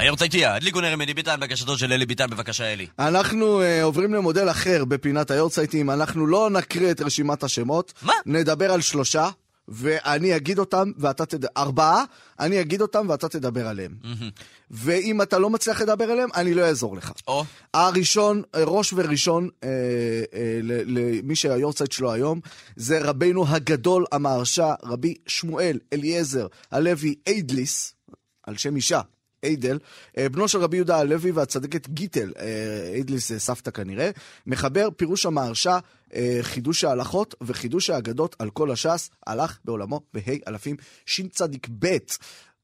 היום צייתיה, הדליקו נר מני ביטן, בקשתו של אלי ביטן, בבקשה אלי. אנחנו uh, עוברים למודל אחר בפינת היורצייטים. אנחנו לא נקריא את רשימת השמות. מה? נדבר על שלושה, ואני אגיד אותם ואתה תדבר, ארבעה, אני אגיד אותם ואתה תדבר עליהם. ואם אתה לא מצליח לדבר עליהם, אני לא אעזור לך. או, הראשון, אה, ראש וראשון, אה, אה, למי שהיורצייט שלו היום, זה רבנו הגדול המהרשע, רבי שמואל אליעזר הלוי איידליס, על שם אישה. איידל, אה, בנו של רבי יהודה הלוי והצדקת גיטל, אה, איידליס זה סבתא כנראה, מחבר פירוש המהרשע, אה, חידוש ההלכות וחידוש האגדות על כל הש"ס, הלך בעולמו בה' אלפים שצ"ב,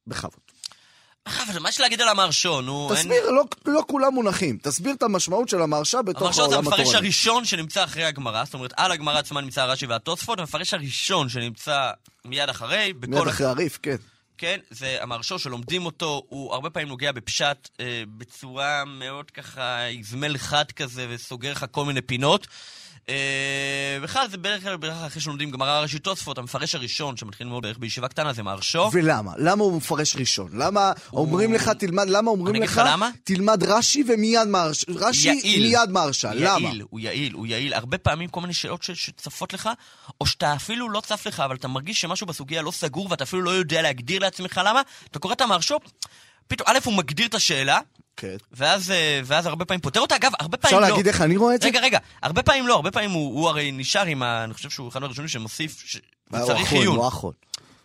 בכבוד. אבל מה יש להגיד על המהרשון? נו, אין- תסביר, לא, לא כולם מונחים. תסביר את המשמעות של המהרשע בתוך המהרש"ל זה העולם המפרש התורני. הראשון שנמצא אחרי הגמרא, זאת אומרת, על הגמרא עצמה נמצא רש"י והתוספות, המפרש הראשון שנמצא מיד אחרי, מיד בכל... אחרי הריף, כן. כן, זה המהרשו שלומדים אותו, הוא הרבה פעמים נוגע בפשט אה, בצורה מאוד ככה, איזמל חד כזה, וסוגר לך כל מיני פינות. אה, בכלל, זה בערך כלל בערך אחרי שלומדים גמרא ראשית תוספות, המפרש הראשון שמתחיל ללמוד בערך בישיבה קטנה זה מהרשו. ולמה? למה הוא מפרש ראשון? למה אומרים לך תלמד, למה אומרים לך? תלמד רש"י ומיד מהרש"א? רש"י. מיד מהרש"א, למה? יעיל, הוא יעיל, הוא יעיל. הרבה פעמים כל מיני שאלות שצפות לך, או שאתה אפילו לא צף לך, אבל אתה מרגיש שמשהו בסוגיה לא סגור, ואתה אפילו לא יודע להגדיר לעצמך למה, אתה קורא את המהרשו, פתאום, א', הוא מגדיר את השאלה, כן. ואז, אה, ואז הרבה פעמים פותר אותה. אגב, הרבה פעמים אפשר לא. להגיד איך אני רואה את זה? רגע, רגע, הרבה פעמים לא, הרבה פעמים הוא, הוא הרי נשאר עם ה... אני חושב שהוא אחד הראשונים שמוסיף, ש... אחרון, עיון. הוא האחרון.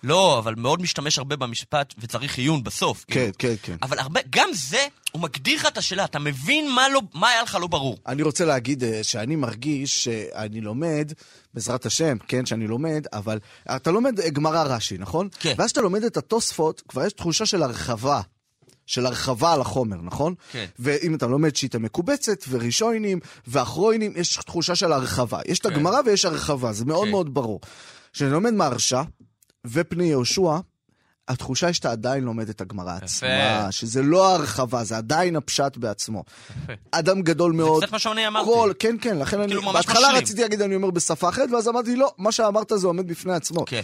לא, אבל מאוד משתמש הרבה במשפט, וצריך עיון בסוף. כן, כאילו. כן, כן. אבל הרבה, גם זה, הוא מגדיר לך את השאלה, אתה מבין מה, לא, מה היה לך לא ברור. אני רוצה להגיד אה, שאני מרגיש שאני לומד, בעזרת השם, כן, שאני לומד, אבל אתה לומד גמרא רש"י, נכון? כן. ואז שאתה לומד את התוספות, כבר יש תחושה של הרחבה. של הרחבה על החומר, נכון? כן. ואם אתה לומד שיטה מקובצת, וראשונים, ואחרונים, יש תחושה של הרחבה. יש את הגמרא ויש הרחבה, זה מאוד כן. מאוד ברור. כשאני לומד מהרשע ופני יהושע, התחושה היא שאתה עדיין לומד את הגמרא עצמה, שזה לא הרחבה, זה עדיין הפשט בעצמו. אדם גדול מאוד. קצת מה שאני אמרתי. כל, כן, כן, לכן אני... כאילו ממש בהתחלה משלים. רציתי להגיד, אני אומר בשפה אחרת, ואז אמרתי, לא, מה שאמרת זה עומד בפני עצמו. כן.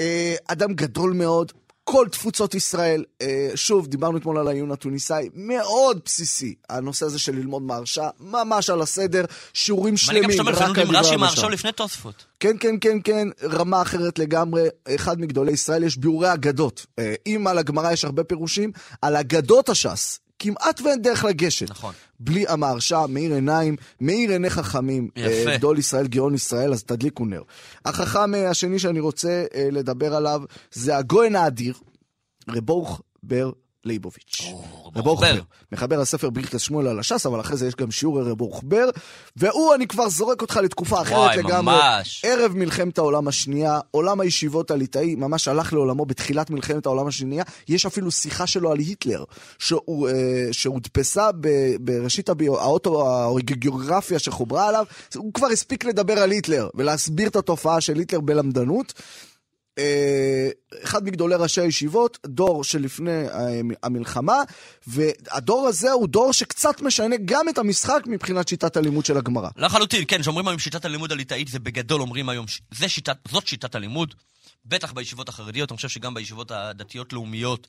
אה, אדם גדול מאוד, כל תפוצות ישראל, אה, שוב, דיברנו אתמול על העיון התוניסאי, מאוד בסיסי, הנושא הזה של ללמוד מהרשע, ממש על הסדר, שיעורים שלמים, גם רק לפעמים לומדים על רש"י דבר מהרשו המשל. לפני תוספות. כן, כן, כן, כן, רמה אחרת לגמרי, אחד מגדולי ישראל, יש ביאורי אגדות. אה, אם על הגמרא יש הרבה פירושים, על אגדות הש"ס. כמעט ואין דרך לגשת. נכון. בלי המהרשע, מאיר עיניים, מאיר עיני חכמים. יפה. אה, גדול ישראל, גאון ישראל, אז תדליקו נר. החכם אה, השני שאני רוצה אה, לדבר עליו, זה הגויין האדיר, רבוך בר ליבוביץ'. רבוך בר. בר. מחבר הספר ברכת שמואל על הש"ס, אבל אחרי זה יש גם שיעור רבוך בר, והוא, אני כבר זורק אותך לתקופה אחרת וואי, לגמרי. ממש. ערב מלחמת העולם השנייה, עולם הישיבות הליטאי ממש הלך לעולמו בתחילת מלחמת העולם השנייה. יש אפילו שיחה שלו על היטלר, שהוא, אה, שהודפסה ב, בראשית הביו, האוטוגיאוגרפיה שחוברה עליו. הוא כבר הספיק לדבר על היטלר ולהסביר את התופעה של היטלר בלמדנות. אה, אחד מגדולי ראשי הישיבות, דור שלפני אה, המלחמה, והדור הזה הוא דור שקצת משנה גם את המשחק מבחינת שיטת הלימוד של הגמרא. לחלוטין, כן, שאומרים היום שיטת הלימוד הליטאית, זה בגדול אומרים היום, זה שיטת, זאת שיטת הלימוד. בטח בישיבות החרדיות, אני חושב שגם בישיבות הדתיות-לאומיות,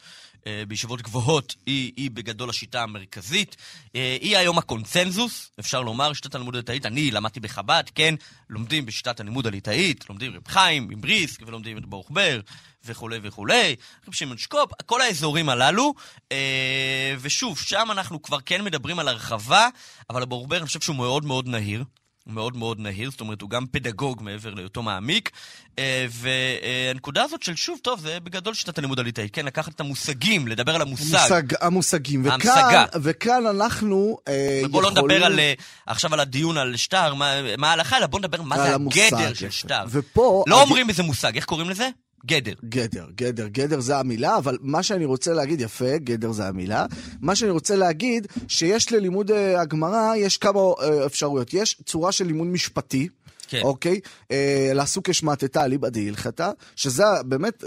אה, בישיבות גבוהות, היא, היא בגדול השיטה המרכזית. אה, היא היום הקונצנזוס, אפשר לומר, שיטת הלימוד הליטאית. אני למדתי בחב"ד, כן, לומדים בשיטת הלימוד הליטאית, לומדים רב חיים, עם בריסק, ולומדים את ברוך בר, וכולי וכולי, רב שמעון שקופ, כל האזורים הללו. אה, ושוב, שם אנחנו כבר כן מדברים על הרחבה, אבל ברוך בר, אני חושב שהוא מאוד מאוד נהיר. הוא מאוד מאוד נהיר, זאת אומרת, הוא גם פדגוג מעבר להיותו מעמיק. אה, והנקודה הזאת של שוב, טוב, זה בגדול שיטת הלימוד הליטאית, כן? לקחת את המושגים, לדבר על המושג. המושג, המושגים. וכאן, המשגה. וכאן אנחנו אה, ובוא לא יכולים... נדבר על, אה, עכשיו על הדיון על שטר, מה ההלכה, אלא בוא נדבר מה זה הגדר של. שטר. ופה... לא הג- אומרים איזה מושג, איך קוראים לזה? גדר. גדר, גדר, גדר זה המילה, אבל מה שאני רוצה להגיד, יפה, גדר זה המילה, מה שאני רוצה להגיד, שיש ללימוד אה, הגמרא, יש כמה אה, אפשרויות. יש צורה של לימוד משפטי. כן. אוקיי? אה, לעסוק השמטתא אליבא דהילכתא, שזה באמת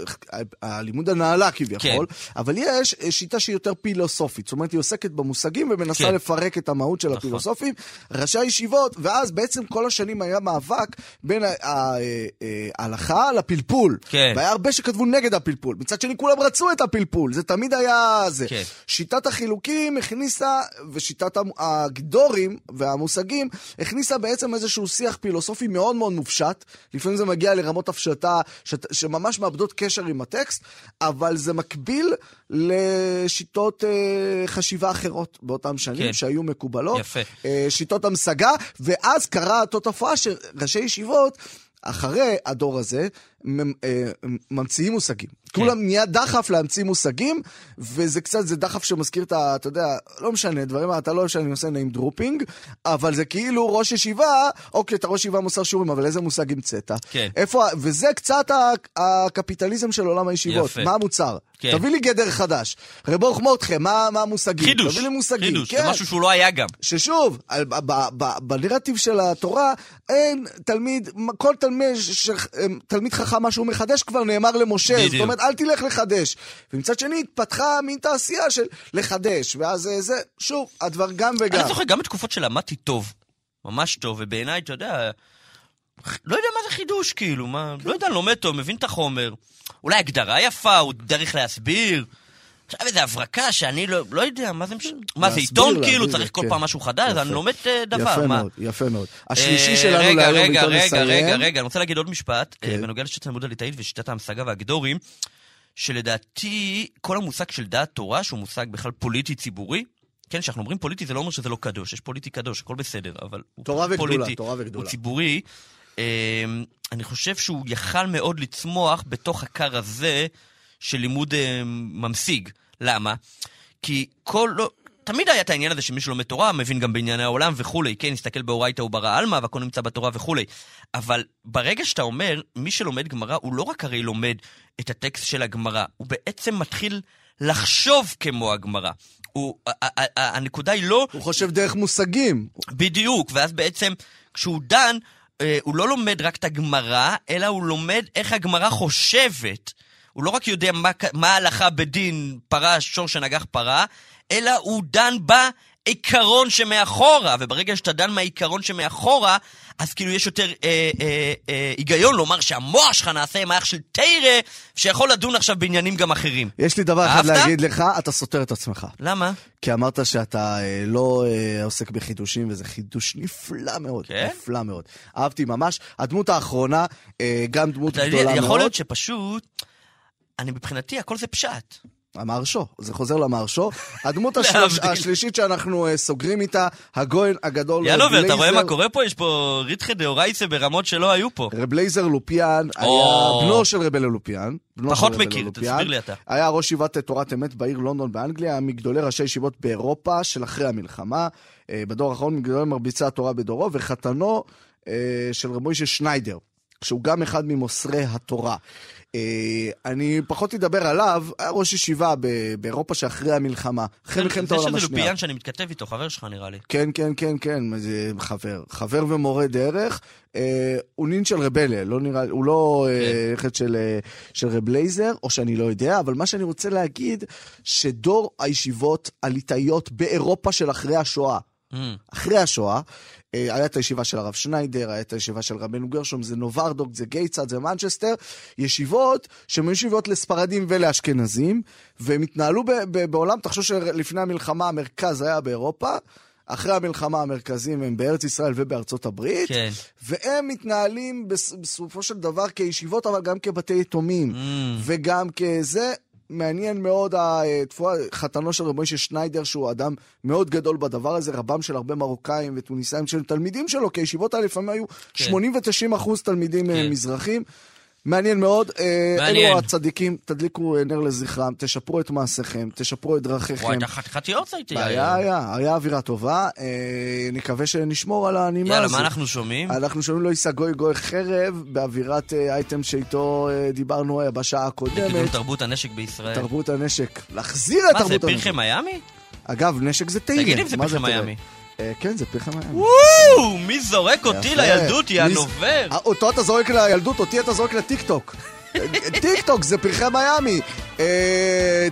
הלימוד הנעלה כביכול, כן. אבל יש שיטה שהיא יותר פילוסופית, זאת אומרת היא עוסקת במושגים ומנסה כן. לפרק את המהות של נכון. הפילוסופים. ראשי הישיבות, ואז בעצם כל השנים היה מאבק בין אה, אה, ההלכה לפלפול. כן. והיה הרבה שכתבו נגד הפלפול. מצד שני, כולם רצו את הפלפול, זה תמיד היה זה. כן. שיטת החילוקים הכניסה, ושיטת הגדורים והמושגים, הכניסה בעצם איזשהו שיח פילוסופי מאוד מאוד מופשט, לפעמים זה מגיע לרמות הפשטה שת, שממש מאבדות קשר עם הטקסט, אבל זה מקביל לשיטות אה, חשיבה אחרות באותם שנים, כן. שהיו מקובלות. יפה. אה, שיטות המשגה, ואז קרה אותה תופעה שראשי ישיבות, אחרי הדור הזה, ממציאים מושגים. כן. כולם נהיה דחף להמציא מושגים, וזה קצת, זה דחף שמזכיר את ה... אתה יודע, לא משנה, דברים, אתה לא אוהב שאני עושה name dropping, אבל זה כאילו ראש ישיבה, אוקיי, אתה ראש ישיבה מוסר שיעורים, אבל איזה מושג המצאת? כן. איפה, וזה קצת הקפיטליזם של עולם הישיבות. יפה. מה המוצר? כן. תביא לי גדר חדש. רב אורח מורדכם, מה, מה המושגים? חידוש, תביא לי מושגים. חידוש, כן. זה משהו שהוא לא היה גם. ששוב, בנרטיב של התורה, אין תלמיד, כל תלמיד, ש- תלמיד חכם מה שהוא מחדש כבר נאמר למשה, בדיוק. זאת אומרת, אל תלך לחדש. ומצד שני, התפתחה מין תעשייה של לחדש, ואז אה, זה, שוב, הדבר גם וגם. אני זוכר גם בתקופות שלמדתי טוב, ממש טוב, ובעיניי, אתה יודע, לא יודע מה זה חידוש, כאילו, מה, לא יודע, לומד טוב, מבין את החומר. אולי הגדרה יפה, או דרך להסביר. עכשיו איזה הברקה שאני לא, לא יודע, מה זה משנה? מה זה עיתון כאילו, צריך כל כן. פעם משהו חדש. אני לומד אה, דבר, יפה מה? מאוד, יפה מאוד. השלישי אה, שלנו רגע, להיום, רגע, רגע. רגע, רגע, אני רוצה להגיד עוד משפט, אה, כן. בנוגע לשיטת הלימוד הליטאית ושיטת ההמשגה והגדורים, שלדעתי כל המושג של דעת תורה, שהוא מושג בכלל פוליטי ציבורי, כן, כשאנחנו אומרים פוליטי זה לא אומר שזה לא קדוש, יש פוליטי קדוש, הכל בסדר, אבל הוא תורה וגדולה, פוליטי, תורה וגדולה. הוא ציבורי. אה, אני חושב שהוא יכל מאוד לצמוח בתוך הכר הזה של לימוד אה, ממשיג. למה? כי כל... לא, תמיד היה את העניין הזה שמי שלומד תורה מבין גם בענייני העולם וכולי, כן, נסתכל באורייתא וברא עלמא והכל נמצא בתורה וכולי. אבל ברגע שאתה אומר, מי שלומד גמרא, הוא לא רק הרי לומד את הטקסט של הגמרא, הוא בעצם מתחיל לחשוב כמו הגמרא. הוא, הנקודה היא לא הוא חושב דרך מושגים. בדיוק, ואז בעצם כשהוא דן, אה, הוא לא לומד רק את הגמרא, אלא הוא לומד איך הגמרא חושבת. הוא לא רק יודע מה, מה ההלכה בדין פרה, שור שנגח פרה, אלא הוא דן בעיקרון שמאחורה, וברגע שאתה דן מהעיקרון שמאחורה, אז כאילו יש יותר אה, אה, אה, היגיון לומר שהמוח שלך נעשה עם האח של תרא, שיכול לדון עכשיו בעניינים גם אחרים. יש לי דבר אחד? להגיד לך, אתה סותר את עצמך. למה? כי אמרת שאתה אה, לא אה, עוסק בחידושים, וזה חידוש נפלא מאוד. כן? נפלא מאוד. אהבתי ממש. הדמות האחרונה, אה, גם דמות גדולה מאוד. יכול להיות שפשוט, אני מבחינתי, הכל זה פשט. המהרשו, זה חוזר למהרשו. (laughs) הדמות השלוש. השלישית שאנחנו אה, סוגרים איתה, הגויין הגדול יאללה, רב ואתה רואה מה קורה פה? יש פה ריתחא דאורייסה ברמות שלא היו פה. רב לייזר לופיאן היה או. בנו של רבי לופיאן. פחות מכיר, לופיאן. תסביר לי אתה. היה ראש ישיבת תורת אמת בעיר לונדון באנגליה, היה מגדולי ראשי ישיבות באירופה של אחרי המלחמה. אה, בדור האחרון מגדולי מרביצי התורה בדורו, וחתנו אה, של רב מוישה שניידר, שהוא גם אחד ממוסרי התורה. אה, אני פחות אדבר עליו, היה ראש ישיבה באירופה שאחרי המלחמה, אחרי מלחמת זה העולם שזה השנייה. לופיאן שאני מתכתב איתו, חבר שלך נראה לי. כן, כן, כן, כן, זה חבר. חבר ומורה דרך. אה, הוא נין של רבליה, לא נראה, הוא לא אה, נכד של, של רב לייזר, או שאני לא יודע, אבל מה שאני רוצה להגיד, שדור הישיבות הליטאיות באירופה של אחרי השואה, Mm. אחרי השואה, אה, היה את הישיבה של הרב שניידר, היה את הישיבה של רבנו גרשום, זה נוברדוק, זה גייצד, זה מנצ'סטר, ישיבות שהן ישיבות לספרדים ולאשכנזים, והם התנהלו ב- ב- בעולם, תחשוב שלפני המלחמה המרכז היה באירופה, אחרי המלחמה המרכזים הם בארץ ישראל ובארצות הברית, כן. והם מתנהלים בס- בסופו של דבר כישיבות, אבל גם כבתי יתומים, Mm. וגם כזה. מעניין מאוד התפועה, חתנו של רבי מוישה שניידר, שהוא אדם מאוד גדול בדבר הזה, רבם של הרבה מרוקאים וטוניסאים שהם תלמידים שלו, כי הישיבות האלה לפעמים היו כן. 80 ו-90 אחוז תלמידים כן. כן. מזרחים. מעניין מאוד. אה, מעניין. אלו הצדיקים, תדליקו אה, נר לזכרם, תשפרו את מעשיכם, תשפרו את דרכיכם. וואי, אתה חתיכת יורצה איתי. היה, היה, היה אווירה טובה. אה, נקווה שנשמור על הנימה יאללה, הזו. מה אנחנו שומעים? אנחנו שומעים לא יישא גוי גוי חרב, באווירת אייטם שאיתו דיברנו בשעה הקודמת. תרבות הנשק בישראל. תרבות הנשק. להחזיר את מה זה, תרבות הנשק. פרחי מיאמי? אגב, נשק זה תהילה. תגיד אם זה מה פרחי? מיאמי. אה, כן, זה פרחי מיאמי. וואו, מי זורק אותי. לילדות, יא נובר? אה, אותו אתה זורק לילדות, אותי אתה זורק לטיקטוק. (laughs) טיק טוק זה פרחי מיאמי. אה,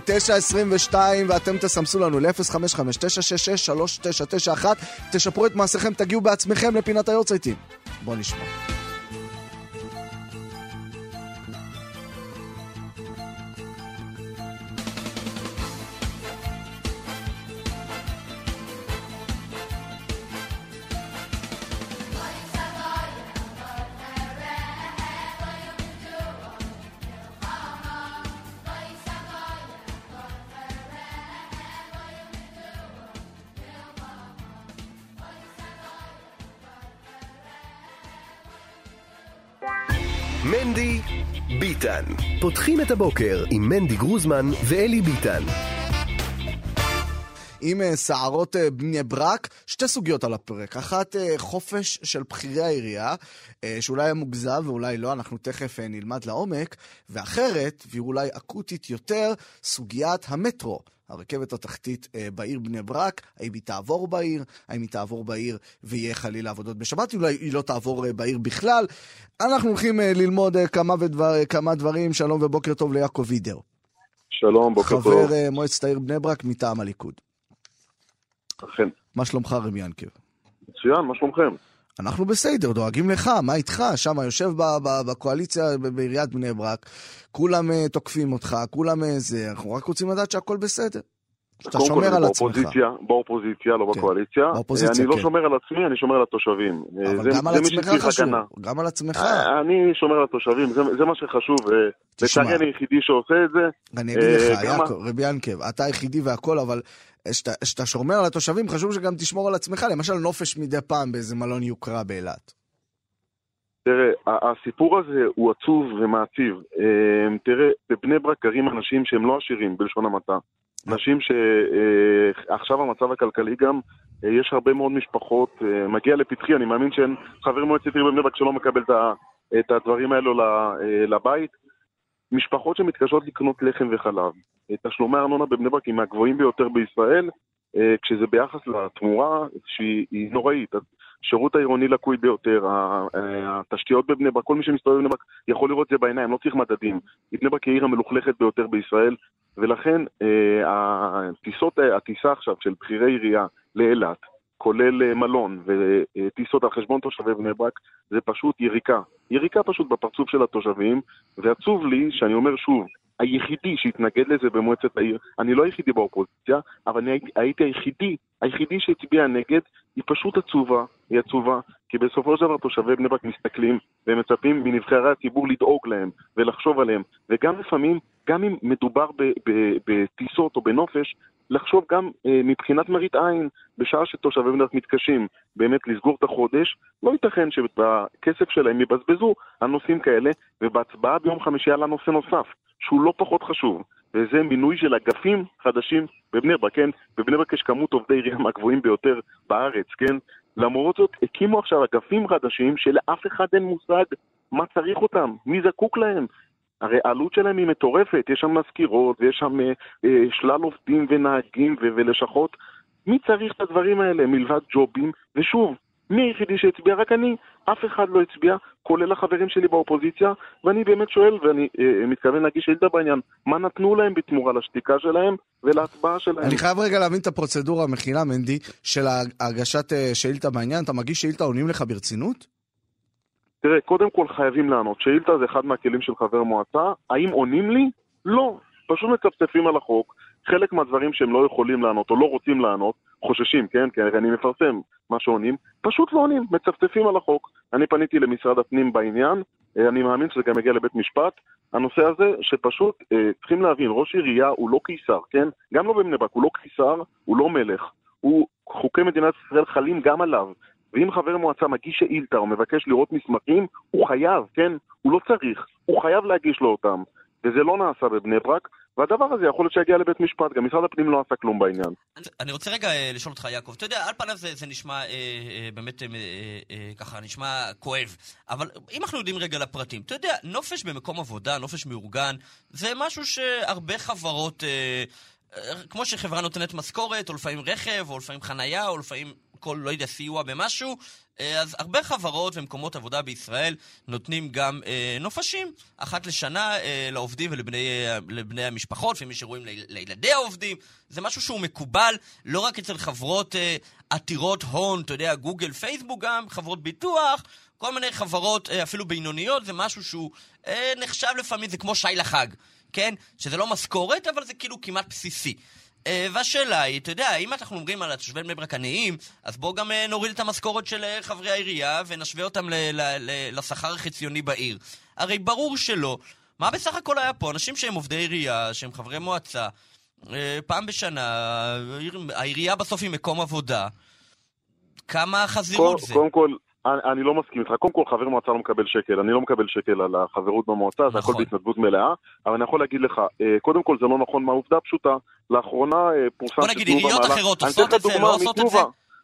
9.22 ואתם תסמסו לנו ל-055-966-3991. תשפרו את מעשיכם, תגיעו בעצמכם לפינת היורצייטים. בואו נשמע. מנדי ביטן. פותחים את הבוקר עם מנדי גרוזמן ואלי ביטן. עם אה, סערות אה, בני ברק, שתי סוגיות על הפרק. אחת, אה, חופש של בכירי העירייה, שאולי היה מוגזם ואולי לא, אנחנו תכף נלמד לעומק. ואחרת, והיא אולי אקוטית יותר, סוגיית המטרו. הרכבת התחתית אה, בעיר בני ברק, האם היא תעבור בעיר, האם היא תעבור בעיר ויהיה חלילה עבודות בשבת, אולי היא לא תעבור אה, בעיר בכלל. אנחנו הולכים אה, ללמוד כמה, ודבר, כמה דברים, שלום ובוקר טוב ליעקב וידר. שלום, בוקר טוב. חבר מועצת העיר בני ברק מטעם הליכוד. אכן. מה שלומך רבי ינקב? מצוין, מה שלומכם? אנחנו בסדר, דואגים לך, מה איתך? שם יושב בקואליציה בעיריית בני ברק, כולם אה, תוקפים אותך, כולם אה, זה, אנחנו רק רוצים לדעת שהכל בסדר. שאתה שומר על עצמך. באופוזיציה, באופוזיציה, לא כן. בקואליציה. באופוזיציה, אני לא כן. שומר על עצמי, אני שומר על התושבים. אה, אבל זה- גם על זה מי עצמך חשוב, הגנה. גם על עצמך. אה, אני שומר על התושבים, זה- זה מה שחשוב. אה, תשמע. לצערי אני היחידי שעושה את זה. אני אגיד אה, לך, יעקב, רבי ינקב, אתה היחידי והכל, אבל כשאתה- שומר על התושבים, חשוב שגם תשמור על עצמך, למשל נופש מדי פעם באיזה מלון יוקרה באילת. תראה, הסיפור הזה הוא עצוב ומעציב. אה, תראה, בבני ברק גרים אנשים שהם לא עשירים, בלשון המעטה. אנשים שעכשיו המצב הכלכלי גם, אה, יש הרבה מאוד משפחות, אה, מגיע לפתחי, אני מאמין שאין חבר מועצת עיר בבני ברק שלא מקבל את הדברים האלו אה, לבית. משפחות שמתקשות לקנות לחם וחלב. אה, תשלומי הארנונה בבני ברק הם מהגבוהים ביותר בישראל, אה, כשזה ביחס לתמורה שהיא היא נוראית. השירות העירוני לקוי ביותר, התשתיות בבני ברק, כל מי שמסתובב בבני ברק יכול לראות את זה בעיניים, לא צריך מדדים. בני ברק היא העיר המלוכלכת ביותר בישראל, ולכן אה, הטיסות, הטיסה עכשיו של בכירי עירייה לאילת, כולל אה, מלון וטיסות על חשבון תושבי בני ברק, זה פשוט יריקה. יריקה פשוט בפרצוף של התושבים, ועצוב לי שאני אומר שוב, היחידי שהתנגד לזה במועצת העיר, אני לא היחידי באופוזיציה, אבל אני הייתי היחידי, היחידי שהצביע נגד, היא פשוט עצובה, היא עצובה, כי בסופו של דבר תושבי בני ברק מסתכלים והם מצפים מנבחרי הציבור לדאוג להם ולחשוב עליהם, וגם לפעמים, גם אם מדובר בטיסות או בנופש, לחשוב גם אה, מבחינת מראית עין, בשעה שתושבי בני ברק מתקשים באמת לסגור את החודש, לא ייתכן שבכסף שלהם יבזבזו על נושאים כאלה, ובהצבעה ביום חמישי עלה נושא נוסף, שהוא לא פחות חשוב, וזה מינוי של אגפים חדשים בבני ברק, כן? בבני ברק יש כמות עובדי עירייה מהגבוהים ביותר בארץ, כן? למרות זאת, הקימו עכשיו אגפים חדשים שלאף אחד אין מושג מה צריך אותם, מי זקוק להם. הרי העלות שלהם היא מטורפת, יש שם מזכירות ויש שם אה, אה, שלל עובדים ונהגים ו- ולשכות. מי צריך את הדברים האלה מלבד ג'ובים? ושוב, מי היחידי שהצביע? רק אני. אף אחד לא הצביע, כולל החברים שלי באופוזיציה, ואני באמת שואל, ואני אה, מתכוון להגיש שאילתה בעניין, מה נתנו להם בתמורה לשתיקה שלהם ולהצבעה שלהם? אני חייב רגע להבין את הפרוצדורה המכילה, מנדי, של הגשת אה, שאילתה בעניין. אתה מגיש שאילתה, עונים לך ברצינות? תראה, קודם כל חייבים לענות. שאילתה זה אחד מהכלים של חבר מועצה. האם עונים לי? לא. פשוט מצפצפים על החוק. חלק מהדברים שהם לא יכולים לענות או לא רוצים לענות, חוששים, כן? כי אני מפרסם מה שעונים, פשוט לא עונים, מצפצפים על החוק. אני פניתי למשרד הפנים בעניין, אה, אני מאמין שזה גם יגיע לבית משפט. הנושא הזה שפשוט אה, צריכים להבין, ראש עירייה הוא לא קיסר, כן? גם לא בבני ברק, הוא לא קיסר, הוא לא מלך. הוא, חוקי מדינת ישראל חלים גם עליו. ואם חבר מועצה מגיש שאילתה או מבקש לראות מסמכים, הוא חייב, כן? הוא לא צריך, הוא חייב להגיש לו אותם. וזה לא נעשה בבני ברק, והדבר הזה יכול להיות שיגיע לבית משפט, גם משרד הפנים לא עשה כלום בעניין. אני רוצה רגע אה, לשאול אותך, יעקב. אתה יודע, על פניו זה, זה נשמע אה, אה, באמת אה, אה, אה, ככה, נשמע כואב. אבל אם אנחנו יודעים רגע לפרטים, אתה יודע, נופש במקום עבודה, נופש מאורגן, זה משהו שהרבה חברות... אה, אה, כמו שחברה נותנת משכורת, או לפעמים רכב, או לפעמים חנייה, או לפעמים כל, לא יודע, סיוע במשהו, אה, אז הרבה חברות ומקומות עבודה בישראל נותנים גם אה, נופשים אחת לשנה אה, לעובדים ולבני אה, לבני המשפחות, ומי שרואים ליל, לילדי העובדים. זה משהו שהוא מקובל לא רק אצל חברות אה, עתירות הון, אתה יודע, גוגל, פייסבוק גם, חברות ביטוח, כל מיני חברות, אה, אפילו בינוניות, זה משהו שהוא אה, נחשב לפעמים, זה כמו שי לחג. כן? שזה לא משכורת, אבל זה כאילו כמעט בסיסי. Uh, והשאלה היא, אתה יודע, אם אנחנו אומרים על התושבי בני ברק עניים, אז בואו גם uh, נוריד את המשכורת של uh, חברי העירייה ונשווה אותם לשכר החציוני בעיר. הרי ברור שלא. מה בסך הכל היה פה? אנשים שהם עובדי עירייה, שהם חברי מועצה, פעם בשנה, העיר- העירייה בסוף היא מקום עבודה. כמה חזירות קודם- זה? קודם כל, אני, אני לא מסכים איתך. קודם כל, חבר מועצה לא מקבל שקל. אני לא מקבל שקל על החברות במועצה, זה הכל נכון. בהתנדבות מלאה. אבל אני יכול להגיד לך, אה, קודם כל זה לא נכון מהעובדה פשוטה. לאחרונה אה, פורסם בוא נגיד, שתנובה עיריות אחרות עושות את זה, לא עושות את. זה?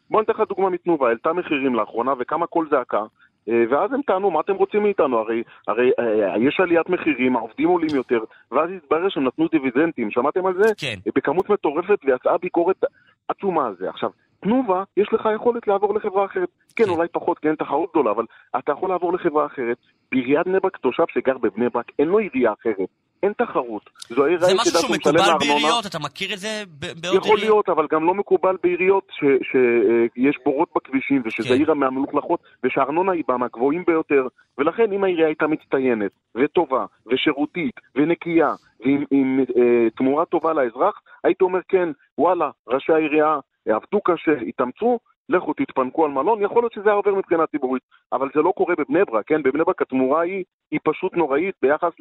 בוא ניתן לך דוגמה מתנובה, העלתה מחירים לאחרונה וקמה קול זעקה. אה, ואז הם טענו, מה אתם רוצים מאיתנו? הרי, הרי אה, יש עליית מחירים, העובדים עולים יותר, ואז התברר שהם נתנו דיבידנדים, שמעתם על זה? כן. בכמות מטורפת ויצאה ביקורת עצומה על זה. עכשיו, תנובה, יש לך יכולת לעבור לחברה אחרת. כן, כן. אולי פחות, כי אין תחרות גדולה, אבל אתה יכול לעבור לחברה אחרת. בעיריית בני ברק, תושב שגר בבני ברק, אין לו עירייה אחרת. אין תחרות. זו העיר זה משהו שהוא מקובל. בעיריות, אתה מכיר את זה בעוד יכול עיריות? להיות, אבל גם לא מקובל בעיריות שיש בורות בכבישים ושזה כן. עיר מהמלוכלכות ושהארנונה היא בה מהגבוהים ביותר ולכן אם העירייה הייתה מצטיינת וטובה ושירותית ונקייה ועם עם, אה, תמורה טובה לאזרח, הייתי אומר כן, וואלה, ראשי העירייה עבדו קשה, התאמצו, לכו תתפנקו על מלון, יכול להיות שזה היה עובר מבחינה ציבורית, אבל זה לא קורה בבני ברק, כן? בבני ברק התמורה היא, היא פשוט נוראית ביחס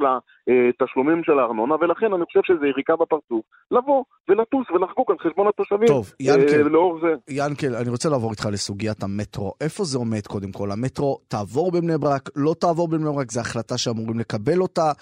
לתשלומים של הארנונה, ולכן אני חושב שזה יריקה בפרצוף, לבוא ולטוס ולחגוג על חשבון התושבים. טוב, ינקל. אה, לאור זה. ינקל, אני רוצה לעבור איתך לסוגיית המטרו. איפה זה עומד קודם כל? המטרו תעבור בבני ברק, לא תעבור בבני ברק, זו החלטה שאמורים לקבל אותה.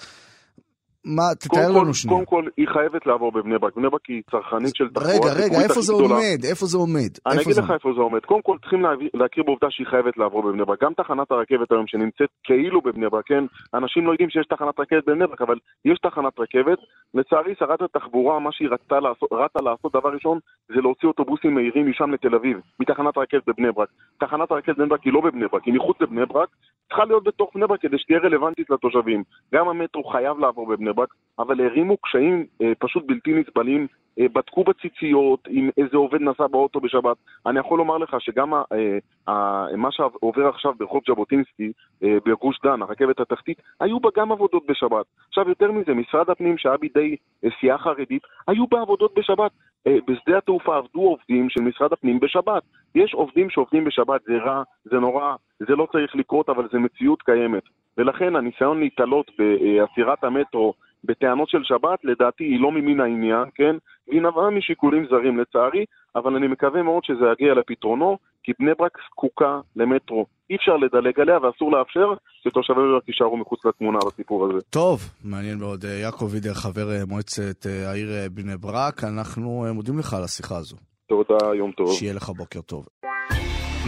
מה, תתאר לנו שנייה. קודם כל, היא חייבת לעבור בבני ברק. בני ברק היא צרכנית של תחבורה רגע, רגע, איפה זה. עומד? איפה זה עומד? אני אגיד לך? איפה זה עומד. קודם כל צריכים להכיר בעובדה שהיא חייבת לעבור בבני ברק. גם תחנת הרכבת היום שנמצאת כאילו בבני ברק, כן? אנשים לא יודעים שיש תחנת רכבת בבני ברק, אבל יש תחנת רכבת. לצערי, שרת התחבורה, מה שהיא רצתה לעשות, רצה לעשות דבר ראשון, זה להוציא אוטובוסים מהירים משם לתל אביב, מתחנת הרכבת בבני ברק. תחנת הרכבת בבני ברק היא לא בבני ברק, היא מחוץ לבני ברק, צריכה להיות בתוך בני ברק כדי שתהיה רלוונטית לתושבים. גם המטרו חייב לעבור בבני ברק, אבל הערימו קשיים אה, פשוט בלתי נסבלים. אה, בדקו בציציות אם איזה עובד נסע באוטו בשבת. אני יכול לומר לך שגם ה, אה, ה, מה שעובר עכשיו ברחוב ז'בוטינסקי, אה, בגוש דן, הרכבת התחתית, היו בה גם עבודות בשבת. עכשיו, יותר מזה, משרד הפנים, שהיה בידי אה, סיעה חרדית, היו בה עבודות בשבת. אה, בשדה התעופה עבדו עובדים של משרד הפנים בשבת. יש עובדים שעובדים בשבת, זה רע, זה נורא, זה לא צריך לקרות, אבל זה מציאות קיימת. ולכן הניסיון להתעלות בעצירת המטרו בטענות של שבת, לדעתי היא לא ממין העניין, כן? והיא נבעה משיקולים זרים לצערי, אבל אני מקווה מאוד שזה יגיע לפתרונו, כי בני ברק זקוקה למטרו. אי אפשר לדלג עליה ואסור לאפשר שתושבי בני ברק יישארו מחוץ לתמונה בסיפור הזה. טוב, מעניין מאוד. אה, יעקב וידר, חבר אה, מועצת אה, העיר בני ברק, אנחנו מודים לך על השיחה הזו. תודה, יום טוב. שיהיה לך בוקר טוב.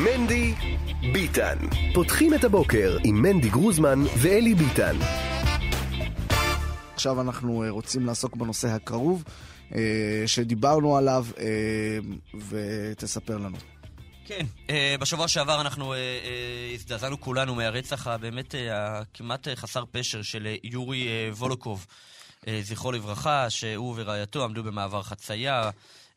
מנדי ביטן. פותחים את הבוקר עם מנדי גרוזמן ואלי ביטן. עכשיו אנחנו אה, רוצים לעסוק בנושא הכרוב אה, שדיברנו עליו, אה, ותספר לנו. כן, בשבוע שעבר אנחנו הזדעזענו כולנו מהרצח הבאמת הכמעט חסר פשר של יורי וולוקוב, זכרו לברכה, שהוא ורעייתו עמדו במעבר חצייה.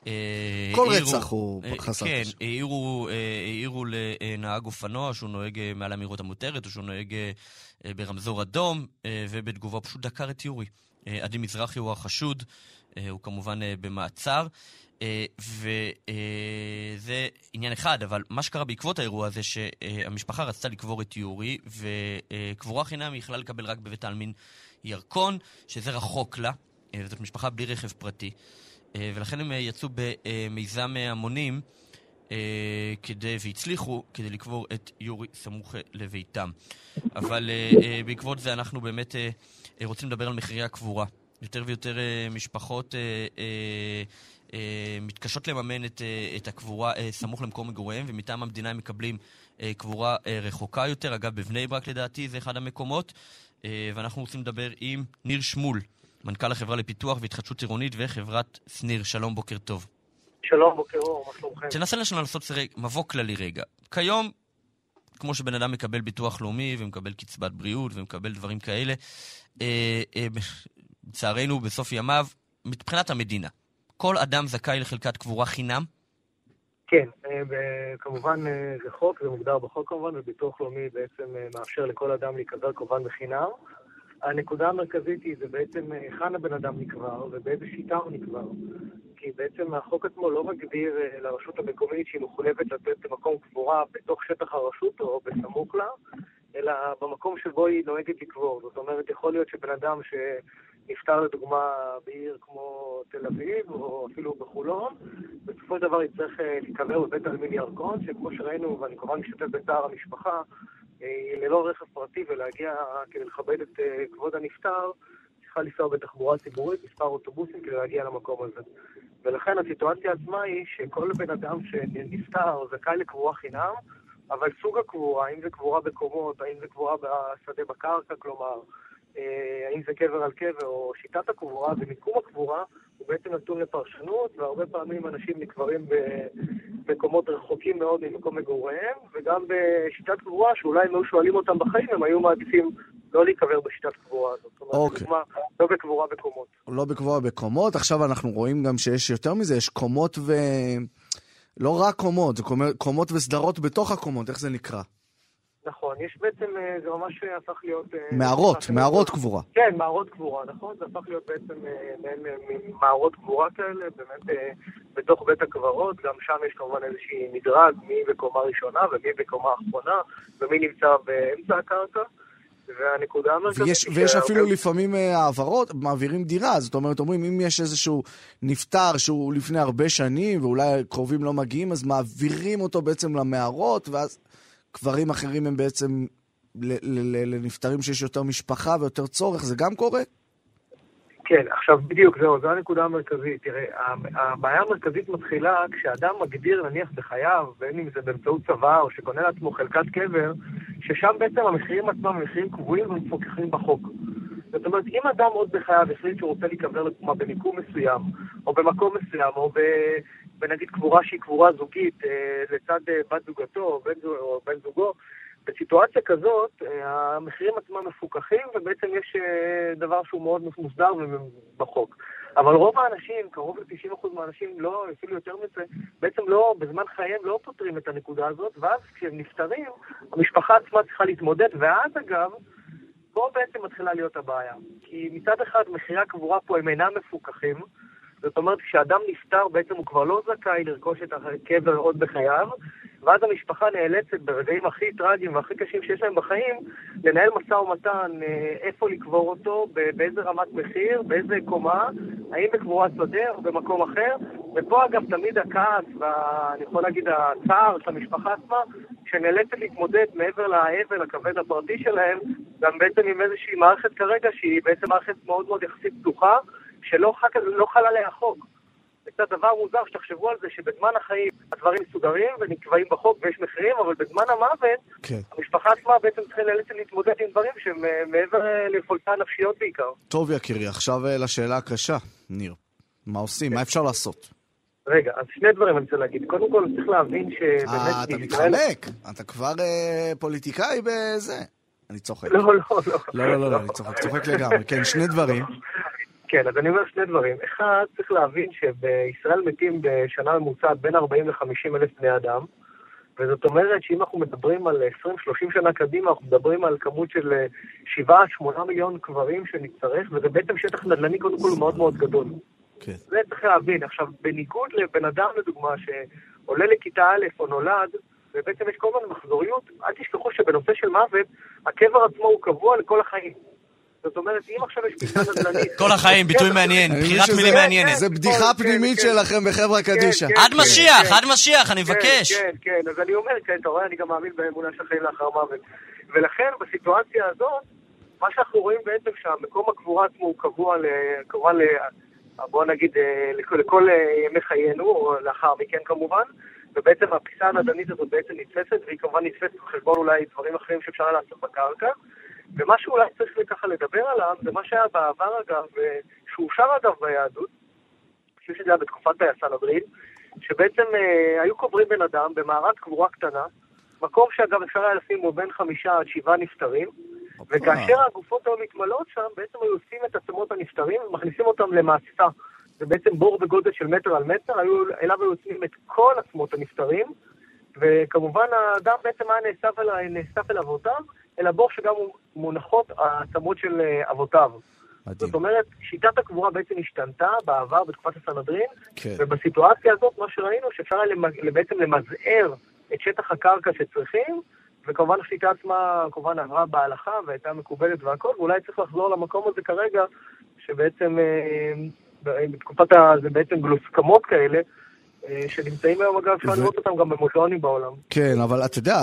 אה, כל רצח הוא אה, חסר כן. העירו, אה, העירו לנהג אופנוע שהוא נוהג מעל המהירות המותרת, או שהוא נוהג ברמזור אדום, ובתגובה פשוט דקר את יורי. עדי מזרחי הוא החשוד, הוא כמובן במעצר. וזה עניין אחד, אבל מה שקרה בעקבות האירוע הזה, שהמשפחה רצתה לקבור את יורי, וקבורה חינם היא יכלה לקבל רק בבית העלמין ירקון, שזה רחוק לה, וזאת משפחה בלי רכב פרטי. אה, ולכן הם אה, יצאו במיזם אה, המונים כדי, והצליחו כדי לקבור את יורי סמוך לביתם. אבל בעקבות זה אנחנו באמת רוצים לדבר על מחירי הקבורה. יותר ויותר משפחות מתקשות לממן את, הקבורה סמוך למקום מגוריהם, ומטעם המדינה הם מקבלים קבורה רחוקה יותר. אגב, בבני ברק לדעתי זה אחד המקומות. ואנחנו רוצים לדבר עם ניר שמול, מנכ"ל החברה לפיתוח והתחדשות עירונית וחברת שניר. שלום, בוקר טוב. שלום, בוקר אור, מה שלומכם? תנסה לנו לעשות סרג, מבוא כללי רגע. כיום, כמו שבן אדם מקבל ביטוח לאומי ומקבל קצבת בריאות ומקבל דברים כאלה, אה, אה, לצערנו בסוף ימיו, מבחינת המדינה, כל אדם זכאי לחלקת קבורה חינם? כן, אה, כמובן אה, זה חוק, זה מוגדר בחוק כמובן, וביטוח לאומי בעצם אה, מאפשר לכל אדם להיקבר קורבן בחינם. הנקודה המרכזית היא זה בעצם אה, היכן הבן אדם נקבר ובאיזה שיטה הוא נקבר. כי בעצם החוק עצמו לא מגדיר אה, לרשות המקומית שהיא מחויבת לתת מקום קבורה בתוך שטח הרשות או בסמוך לה, אלא במקום שבו היא נוהגת לקבור. זאת אומרת, יכול להיות שבן אדם נפטר לדוגמה בעיר כמו תל אביב, או אפילו בחולון, בסופו של דבר יצטרך אה, להיקבר בבית העלמין ירקון, שכמו שראינו, ואני כמובן משתתף בצער המשפחה, ללא רכב פרטי ולהגיע כדי לכבד את אה, כבוד הנפטר, צריכה לנסוע בתחבורה ציבורית, מספר אוטובוסים כדי להגיע למקום הזה. ולכן הסיטואציה עצמה היא שכל בן אדם שנפטר זכאי לקבורה חינם, אבל סוג הקבורה, האם זה קבורה בקומות, האם זה קבורה בשדה בקרקע, כלומר, אה, האם זה קבר על קבר, או שיטת הקבורה ומיקום הקבורה, הוא בעצם נתון לפרשנות, והרבה פעמים אנשים נקברים במקומות רחוקים מאוד ממקום מגוריהם, וגם בשיטת קבורה, שאולי אם היו שואלים אותם בחיים, הם היו מעדיפים לא להיקבר בשיטת קבורה הזאת. זאת אומרת, אוקיי. לדוגמה, לא בקבורה בקומות. לא בקבוע בקומות, עכשיו אנחנו רואים גם שיש יותר מזה, יש קומות ו... לא רק קומות, זה קומות וסדרות בתוך הקומות, איך זה נקרא? נכון, יש בעצם, אה, זה ממש הפך להיות... אה, מערות, מערות קבורה. כן, מערות קבורה, נכון? זה הפך להיות בעצם אה, מערות קבורה כאלה, באמת בתוך בית הקברות, גם שם יש כמובן איזושהי מדרג, מי בקומה ראשונה ומי בקומה אחרונה, ומי נמצא באמצע הקרקע. והנקודה המרכזית... ויש, ויש אפילו לפעמים אה, העברות, מעבירים דירה, זאת אומרת, אומרים, אם יש איזשהו נפטר שהוא לפני הרבה שנים, ואולי קרובים לא מגיעים, אז מעבירים אותו בעצם למערות, ואז קברים אחרים הם בעצם לנפטרים שיש יותר משפחה ויותר צורך, זה גם קורה? כן, עכשיו בדיוק, זהו, זו הנקודה המרכזית. תראה, הבעיה המרכזית מתחילה כשאדם מגדיר, נניח בחייו, בין אם זה באמצעות צבא או שקונה לעצמו חלקת קבר, ששם בעצם המחירים עצמם הם מחירים קבועים ומפוקחים בחוק. זאת אומרת, אם אדם עוד בחייו החליט שהוא רוצה להיקבר לדוגמה במיקום מסוים, או במקום מסוים, או ב... בנגיד קבורה שהיא קבורה זוגית, אה, לצד אה, בת זוגתו או בן, זוג, או בן זוגו, בסיטואציה כזאת, אה, המחירים עצמם מפוקחים, ובעצם יש דבר שהוא מאוד מוסדר בחוק. אבל רוב האנשים, קרוב ל-90% מהאנשים, לא, אפילו יותר מזה, בעצם לא, בזמן חייהם לא פותרים את הנקודה הזאת, ואז כשהם נפטרים, המשפחה עצמה צריכה להתמודד, ואז אגב, פה בעצם מתחילה להיות הבעיה. כי מצד אחד מחירי הקבורה פה הם אינם מפוקחים, זאת אומרת, כשאדם נפטר בעצם הוא כבר לא זכאי לרכוש את הקבר עוד בחייו, ואז המשפחה נאלצת ברגעים הכי טרגיים והכי קשים שיש להם בחיים, לנהל משא ומתן אה, איפה לקבור אותו, באיזה רמת מחיר, באיזה קומה, האם בקבורת שדה או במקום אחר, ופה אגב תמיד הכעס, ואני יכול להגיד הצער של המשפחה עצמה, שנאלצת להתמודד מעבר לאבל הכבד הפרטי שלהם, גם בעצם עם איזושהי מערכת כרגע שהיא בעצם מערכת מאוד מאוד יחסית פתוחה, שלא חק- לא חל עליה החוק. זה קצת דבר מוזר שתחשבו על זה שבזמן החיים הדברים מסודרים ונקבעים בחוק ויש מחירים, אבל בזמן המוות כן. המשפחה עצמה בעצם צריכה נאלצת להתמודד עם דברים שהם אה, מעבר אה, ליכולתה הנפשיות בעיקר. טוב, יקירי, עכשיו אה, לשאלה הקשה, ניר. מה עושים? מה אפשר לעשות? רגע, אז שני דברים אני רוצה להגיד. קודם כל צריך להבין שבאמת אה, אתה מתחמק. אתה כבר אה, פוליטיקאי בזה. אני צוחק. לא, לא, לא. לא, לא, לא, לא, אני צוחק, צוחק לגמרי. כן, שני דברים. כן, אז אני אומר שני דברים. אחד, צריך להבין שבישראל מתים בשנה ממוצעת בין 40 ל-50 אלף בני אדם, וזאת אומרת שאם אנחנו מדברים על 20-30 שנה קדימה, אנחנו מדברים על כמות של 7-8 מיליון קברים שנצטרך, וזה בעצם שטח נדל"ני קודם כל מאוד מאוד גדול. כן. זה צריך להבין. עכשיו, בניגוד לבן אדם, לדוגמה, שעולה לכיתה א' או נולד, ובעצם יש כל הזמן מחזוריות, אל תשכחו שבנושא של מוות, הקבר עצמו הוא קבוע לכל החיים. זאת אומרת, אם עכשיו יש פגישה (laughs) נדל"נית... כל החיים, ביטוי מעניין, אני מבין בחירת מילים מעניינת. זה בדיחה כן, פנימית כן. שלכם בחברה קדישא. כן, עד כן, משיח, כן. עד משיח, אני מבקש. כן, כן, כן, אז אני אומר, כן, אתה רואה, אני גם מאמין באמונה של חיים לאחר מוות. ולכן, בסיטואציה הזאת, מה שאנחנו רואים בעצם שהמקום הקבורה עצמו הוא קבוע, ל... בוא נגיד, אה, לכל, אה, ימי חיינו, או לאחר מכן כמובן, ובעצם הפיסה הנדנית הזאת בעצם נתפסת, והיא כמובן נתפסת בחשבון אולי דברים אחרים שאפשר לעשות בקרקע. ומה שאולי צריך ככה לדבר עליו, זה מה שהיה בעבר אגב, אה, שאושר אגב ביהדות, אני חושב שזה היה בתקופת הסנהדרין, שבעצם אה, היו קוברים בן אדם במערת קבורה קטנה, מקום שאגב אפשר היה לשים בו בין חמישה עד שבעה נפטרים, וכאשר הגופות היו מתמלאות שם, בעצם היו אוספים את עצמות הנפטרים ומכניסים אותם למעשה. זה בעצם בור בגודל של מטר על מטר, היו, אליו היו אוספים את כל עצמות הנפטרים, וכמובן האדם בעצם היה נאסף, אל, נאסף אל אבותיו, אל הבור שגם מונחות העצמות של אה, אבותיו. מדהים. זאת אומרת, שיטת הקבורה בעצם השתנתה בעבר בתקופת הסנהדרין, כן. ובסיטואציה הזאת מה שראינו שאפשר היה למ- בעצם למזער את שטח הקרקע שצריכים, וכמובן השיטה עצמה כמובן עברה בהלכה והייתה מקובלת והכל, ואולי צריך לחזור למקום הזה כרגע, שבעצם אה, בתקופת ה... זה בעצם גלוסקמות כאלה, אה, שנמצאים היום אגב, אפשר ו- לראות אותם גם במוזיאונים בעולם. כן, אבל אתה יודע,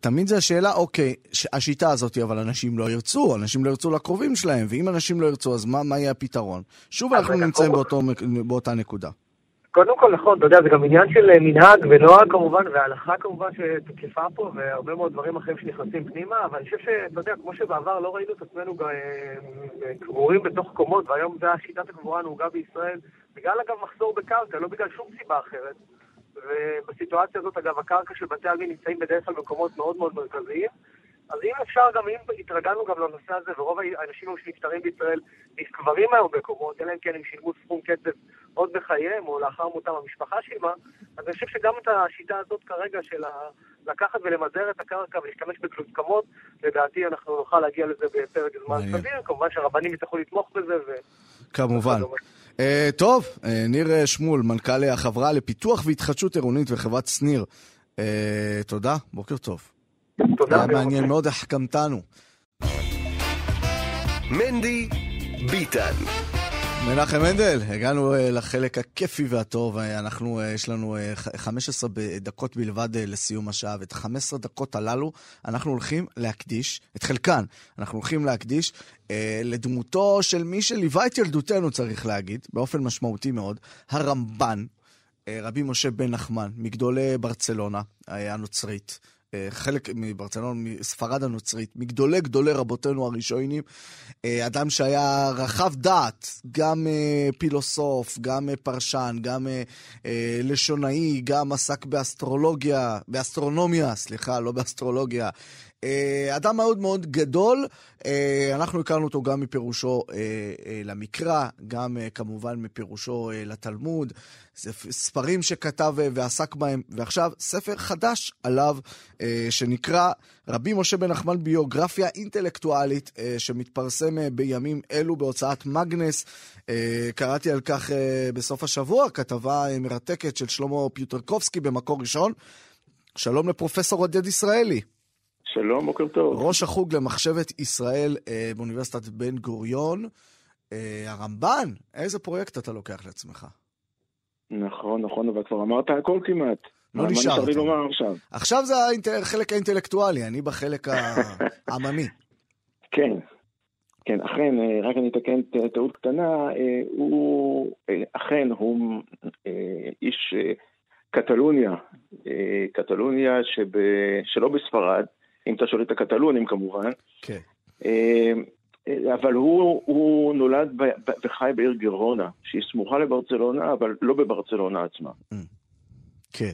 תמיד זה השאלה, אוקיי, השיטה הזאת, אבל אנשים לא ירצו, אנשים לא ירצו לקרובים שלהם, ואם אנשים לא ירצו, אז מה, מה יהיה הפתרון? שוב אז אנחנו נמצאים קודם- באותו, באותה נקודה. קודם כל, נכון, אתה יודע, זה גם עניין של אה, מנהג ונוהג כמובן, והלכה כמובן שתקפה פה, והרבה מאוד דברים אחרים שנכנסים פנימה, אבל אני חושב שאתה יודע, כמו שבעבר לא ראינו את עצמנו אה, קבורים בתוך קומות, והיום זה השיטת הקבורה הנהוגה בישראל, בגלל אגב מחסור בקרקע, לא בגלל שום סיבה אחרת. ובסיטואציה הזאת, אגב, הקרקע של בתי העלמין נמצאים בדרך כלל במקומות מאוד מאוד מרכזיים. אז אם אפשר, גם אם התרגלנו גם לנושא הזה, ורוב האנשים שנפטרים בישראל נקברים היום בקומות, אלא אם כן הם שילמו סכום כסף עוד בחייהם, או לאחר מותם המשפחה שילמה, אז אני חושב שגם את השיטה הזאת כרגע של ה... לקחת ולמזער את הקרקע ולהשתמש בגלוסקמות, לדעתי אנחנו נוכל להגיע לזה בפרק זמן. סביר, כמובן שהרבנים יצטרכו לתמוך בזה, ו... כמובן. Uh, טוב, uh, ניר אה, שמול, מנכ"ל החברה לפיתוח והתחדשות עירונית וחברת שניר. Uh, תודה, בוקר טוב. תודה. היה מעניין מאוד, החכמתנו. מנדי ביטן. מנחם מנדל, הגענו אה, לחלק הכיפי והטוב. אה, אנחנו, אה, יש לנו אה, ח- 15 ב- דקות בלבד לסיום השעה, ואת ה-15 דקות הללו אנחנו הולכים להקדיש, את חלקן, אנחנו הולכים להקדיש לדמותו של מי שליווה את ילדותנו, צריך להגיד, באופן משמעותי מאוד, הרמב"ן, רבי משה בן נחמן, מגדולי ברצלונה הנוצרית. אה, חלק מברצלונה, מספרד הנוצרית, מגדולי גדולי רבותינו הראשונים, אה, אדם שהיה רחב דעת, גם אה, פילוסוף, גם פרשן, גם לשונאי, גם עסק באסטרולוגיה, באסטרונומיה, סליחה, לא באסטרולוגיה. אה, אדם מאוד מאוד גדול, אה, אנחנו הכרנו אותו גם מפירושו אה, למקרא, גם כמובן מפירושו לתלמוד, ספרים שכתב ועסק בהם, ועכשיו ספר חדש עליו, שנקרא רבי משה בן נחמן ביוגרפיה אינטלקטואלית, שמתפרסם בימים אלו בהוצאת מגנס. קראתי על כך בסוף השבוע, כתבה מרתקת של שלמה פיוטרקובסקי במקור ראשון. שלום לפרופסור עודד ישראלי. שלום, בוקר טוב. ראש החוג למחשבת ישראל אה, באוניברסיטת בן גוריון. אה, הרמב"ן, איזה פרויקט אתה לוקח לעצמך? נכון, נכון, אבל כבר אמרת הכל כמעט. לא מה נשאר נשאר לי. לומר עכשיו? עכשיו זה החלק האינטלקטואלי, אני בחלק (laughs) העממי. כן, כן, אכן, אה, רק אני אתקן טעות קטנה, אה, הוא, אה, אכן, הוא איש קטלוניה, קטלוניה שב, שלא בספרד, אם אתה שואל את הקטלונים כמובן, כן. אה, אבל הוא, הוא נולד ב, ב, וחי בעיר גרונה, שהיא סמוכה לברצלונה, אבל לא בברצלונה עצמה. כן.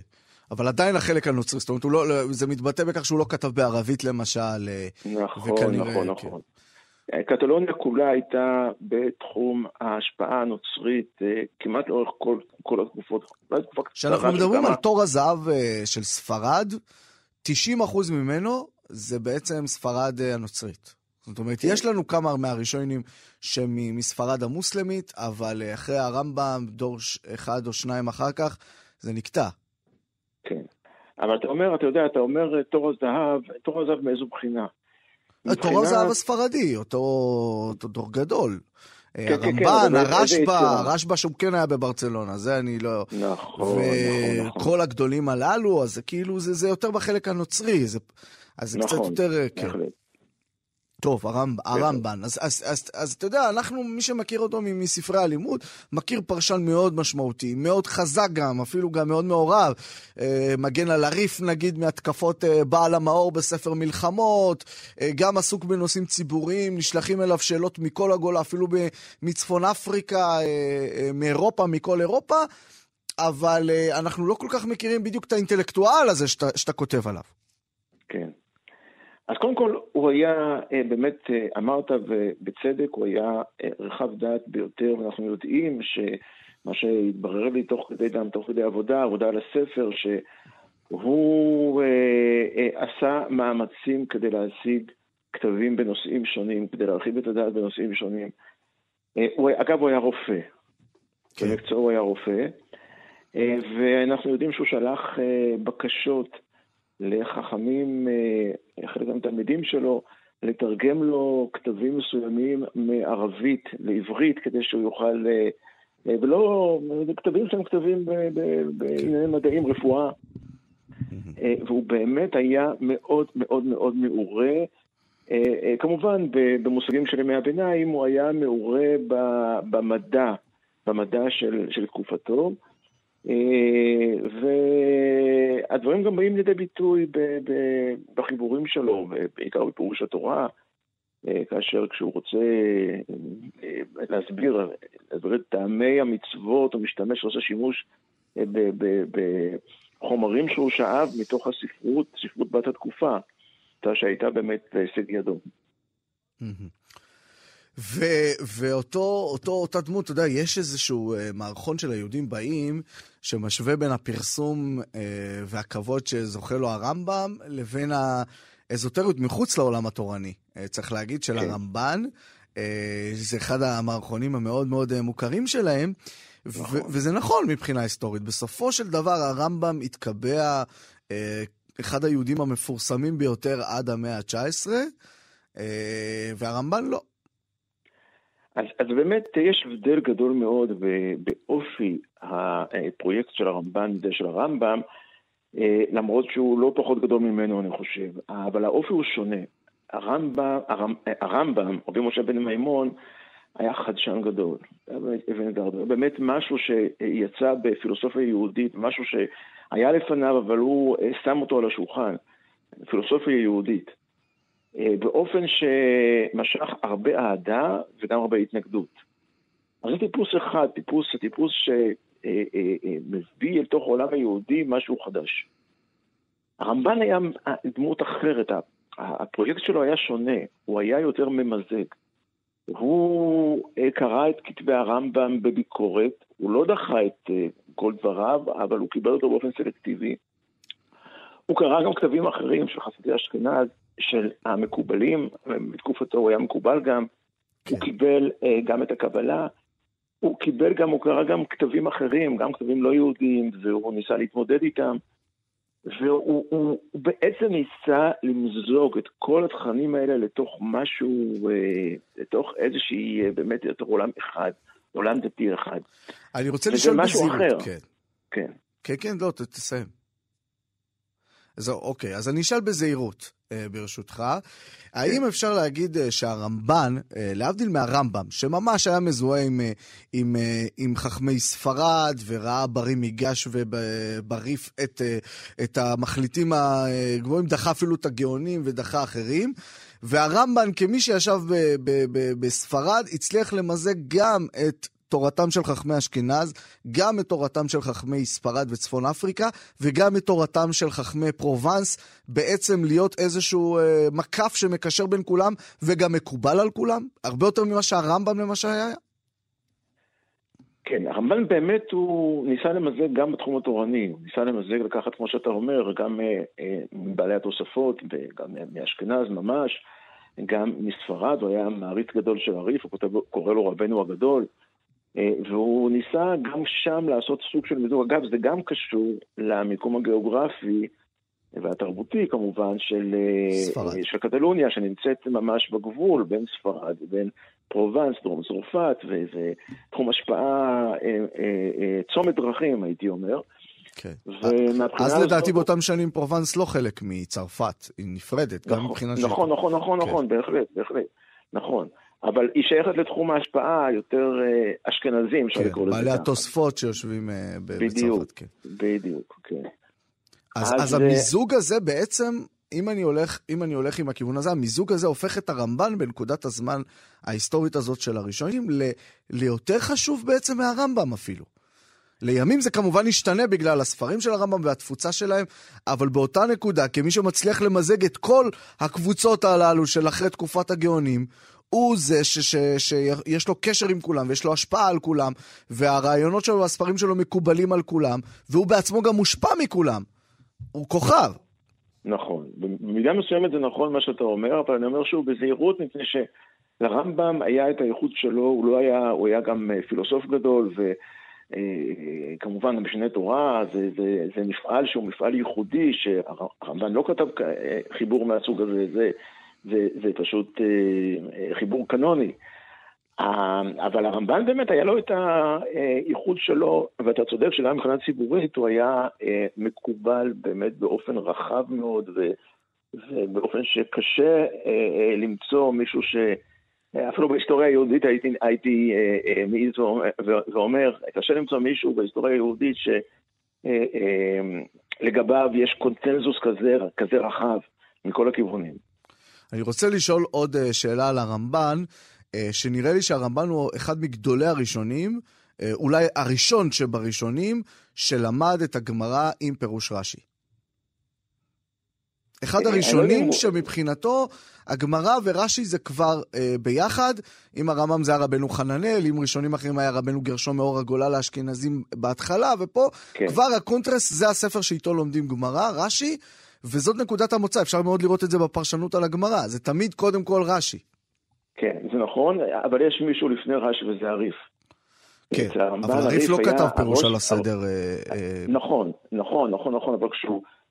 אבל עדיין החלק הנוצרי, זאת אומרת, לא, לא- זה מתבטא בכך שהוא לא כתב בערבית למשל. אה, נכון, וכנראה, נכון, כן. נכון. קטלוניה כולה הייתה בתחום ההשפעה הנוצרית אה, כמעט לאורך כל, כל התקופות. כשאנחנו מדברים כמה- על תור הזהב של ספרד, 90% ממנו זה בעצם ספרד אה, הנוצרית. זאת אומרת, יש לנו כמה מהראשונים שמספרד המוסלמית, אבל אה, אחרי הרמב"ם, דור אחד או שניים אחר כך, זה נקטע. כן. אבל אתה אומר, אתה יודע, אתה אומר אה, תור הזהב, תור הזהב מאיזו בחינה? תור הזהב הספרדי, אותו אותו דור גדול. כן, כן, כן, הרמב"ן, הרשב"א? הרשב"א שהוא כן היה בברצלונה, זה אני לא... נכון, נכון, נכון. וכל הגדולים הללו, אז זה כאילו, זה, זה יותר בחלק הנוצרי, זה, אז זה קצת נכון, יותר... אה, כן. טוב, הרמב, הרמב"ן. אז, אז, אז, אז אתה יודע, אנחנו, מי שמכיר אותו מספרי הלימוד, מכיר פרשן מאוד משמעותי, מאוד חזק גם, אפילו גם מאוד מעורב. אה, מגן על הריף, נגיד, מהתקפות אה, בעל המאור בספר מלחמות, אה, גם עסוק בנושאים ציבוריים, נשלחים אליו שאלות מכל הגולה, אפילו ב- מצפון אפריקה, אה, אה, מאירופה, מכל אירופה, אבל אה, אנחנו לא כל כך מכירים בדיוק את האינטלקטואל הזה שאתה, שאתה כותב עליו. אז קודם כל, הוא היה, אה, באמת, אה, אמרת ובצדק, הוא היה אה, רחב דעת ביותר, ואנחנו יודעים שמה שהתברר לי תוך כדי דם, תוך כדי עבודה, עבודה על הספר, שהוא עשה מאמצים כדי להשיג כתבים בנושאים שונים, כדי להרחיב את הדעת בנושאים שונים. הוא, אגב, הוא היה רופא. כן. במקצועו הוא היה רופא, ואנחנו יודעים שהוא שלח בקשות לחכמים, חלק מהתלמידים שלו, לתרגם לו כתבים מסוימים מערבית לעברית כדי שהוא יוכל, אה, אה, ולא, זה כתבים שהם כתבים בענייני מדעים, רפואה. אה, והוא באמת היה מאוד מאוד מאוד מעורה. כמובן, במושגים של ימי הביניים הוא היה מעורה במדע, במדע של, של תקופתו. והדברים גם באים לידי ביטוי בחיבורים שלו, בעיקר בפירוש התורה, כאשר כשהוא רוצה להסביר, להסביר את טעמי המצוות, הוא משתמש, עושה שימוש בחומרים שהוא שאב מתוך הספרות, ספרות בת התקופה, שהייתה באמת בהישג ידו. ו, ואותו, אותו, אותה דמות, אתה יודע, יש איזשהו uh, מערכון של היהודים באים, שמשווה בין הפרסום uh, והכבוד שזוכה לו הרמב"ם, לבין האזוטריות מחוץ לעולם התורני. Uh, צריך להגיד של כן. הרמב"ן, uh, זה אחד המערכונים המאוד מאוד uh, מוכרים שלהם. נכון. וזה נכון מבחינה היסטורית. בסופו של דבר הרמב"ם התקבע אה, אחד היהודים המפורסמים ביותר עד המאה ה-19, אה, והרמב"ן לא. אז, אז באמת יש הבדל גדול מאוד באופי הפרויקט של הרמב"ן של הרמב"ם, אה, למרות שהוא לא פחות גדול ממנו, אני חושב, אבל האופי הוא שונה. הרמב"ם, הרמב"ם, רבי משה בן מימון, היה חדשן גדול, באמת משהו שיצא בפילוסופיה יהודית, משהו שהיה לפניו, אבל הוא שם אותו על השולחן, פילוסופיה יהודית. אה, באופן שמשך הרבה אהדה וגם הרבה התנגדות. אז זה טיפוס אחד, טיפוס, טיפוס שמביא אל תוך העולם היהודי משהו חדש. הרמב"ן היה דמות אחרת, הפרויקט שלו היה שונה, הוא היה יותר ממזג. הוא אה, קרא את כתבי הרמב"ם בביקורת, הוא לא דחה את אה, כל דבריו, אבל הוא קיבל אותו באופן סלקטיבי. הוא קרא גם כתבים אחרים של חסידי אשכנז, של המקובלים, בתקופתו הוא היה מקובל גם, כן. הוא קיבל uh, גם את הקבלה, הוא קיבל גם, הוא קרא גם כתבים אחרים, גם כתבים לא יהודיים, והוא ניסה להתמודד איתם, והוא הוא, הוא בעצם ניסה למזוג את כל התכנים האלה לתוך משהו, uh, לתוך איזושהי, uh, באמת, לתוך עולם אחד, עולם דתי אחד. אני רוצה לשאול בזהירות, כן. כן. כן, כן, לא, תסיים. אז אוקיי, אז אני אשאל בזהירות, אה, ברשותך. האם אפשר להגיד אה, שהרמב"ן, אה, להבדיל מהרמב"ם, שממש היה מזוהה עם, עם, עם חכמי ספרד וראה ברי מיגש ובריף את, את המחליטים הגבוהים, דחה אפילו את הגאונים ודחה אחרים, והרמב"ן, כמי שישב ב, ב, ב, בספרד, הצליח למזג גם את תורתם של חכמי אשכנז, גם את תורתם של חכמי ספרד וצפון אפריקה, וגם את תורתם של חכמי פרובנס, בעצם להיות איזשהו אה, מקף שמקשר בין כולם, וגם מקובל על כולם, הרבה יותר ממה שהרמב"ם למשל היה. כן, הרמב"ן באמת הוא ניסה למזג גם בתחום התורני, הוא ניסה למזג לקחת, כמו שאתה אומר, גם אה, אה, מבעלי התוספות, גם מאשכנז ממש, גם מספרד, הוא היה מעריץ גדול של הריף, הוא קורא לו רבנו הגדול. אה, והוא ניסה גם שם לעשות סוג של מיזוג. אגב, זה גם קשור למיקום הגיאוגרפי והתרבותי כמובן של, אה, של קטלוניה, שנמצאת ממש בגבול בין ספרד ובין פרובנס, דרום צרפת, וזה תחום השפעה, אה, צומת דרכים, הייתי אומר. כן. אז לדעתי באותם שנים פרובנס לא חלק מצרפת, היא נפרדת, גם נכון, מבחינה של... נכון, נכון, נכון, כן. נכון, בהחלט, בהחלט, נכון. אבל היא שייכת לתחום ההשפעה יותר אה, אשכנזים, אפשר כן, לקרוא לזה. בעלי התוספות שיושבים אה, בצרפת, כן. בדיוק, כן. אז, אז, אז המיזוג הזה בעצם, אם אני, הולך, אם אני הולך עם הכיוון הזה, המיזוג הזה הופך את הרמב"ן בנקודת הזמן ההיסטורית הזאת של הראשונים ל, ליותר חשוב בעצם מהרמב"ם אפילו. לימים זה כמובן ישתנה בגלל הספרים של הרמב"ם והתפוצה שלהם, אבל באותה נקודה, כמי שמצליח למזג את כל הקבוצות הללו של אחרי תקופת הגאונים, הוא זה שיש לו קשר עם כולם ויש לו השפעה על כולם, והרעיונות שלו והספרים שלו מקובלים על כולם, והוא בעצמו גם מושפע מכולם. הוא כוכב. נכון. במידה מסוימת זה נכון מה שאתה אומר, אבל אני אומר שוב בזהירות, מפני שלרמב"ם היה את הייחוד שלו, הוא לא היה, הוא היה גם אה, פילוסוף גדול, וכמובן אה, משנה תורה, זה, זה, זה מפעל שהוא מפעל ייחודי, שהרמב"ן לא כתב אה, חיבור מהסוג הזה, זה זה, זה פשוט אה, חיבור קנוני. אבל הרמב"ן באמת היה לו את הייחוד שלו, ואתה צודק שגם מבחינה ציבורית הוא היה מקובל באמת באופן רחב מאוד, ובאופן שקשה למצוא מישהו ש... אפילו בהיסטוריה היהודית הייתי, הייתי מעיז ואומר, קשה למצוא מישהו בהיסטוריה היהודית שלגביו יש קונצנזוס כזה, כזה רחב מכל הכיוונים. אני רוצה לשאול עוד שאלה על הרמב"ן. אה, שנראה לי שהרמב"ן הוא אחד מגדולי הראשונים, אה, אולי הראשון שבראשונים, שלמד את הגמרא עם פירוש רש"י. אחד אה, הראשונים שמבחינתו הגמרא ורש"י זה כבר אה, ביחד. עם הרמב"ם זה היה רבנו חננאל, עם ראשונים אחרים היה רבנו גרשום מאור הגולה לאשכנזים בהתחלה, ופה כן. כבר הקונטרס זה הספר שאיתו לומדים גמרא, רש"י, וזאת נקודת המוצא, אפשר מאוד לראות את זה בפרשנות על הגמרא, זה תמיד קודם כל רש"י. כן, זה נכון, אבל יש מישהו לפני רש"י וזה הריף. כן, אבל הריף לא כתב פירוש על הסדר. אה, אה, נכון, נכון, נכון, נכון, אבל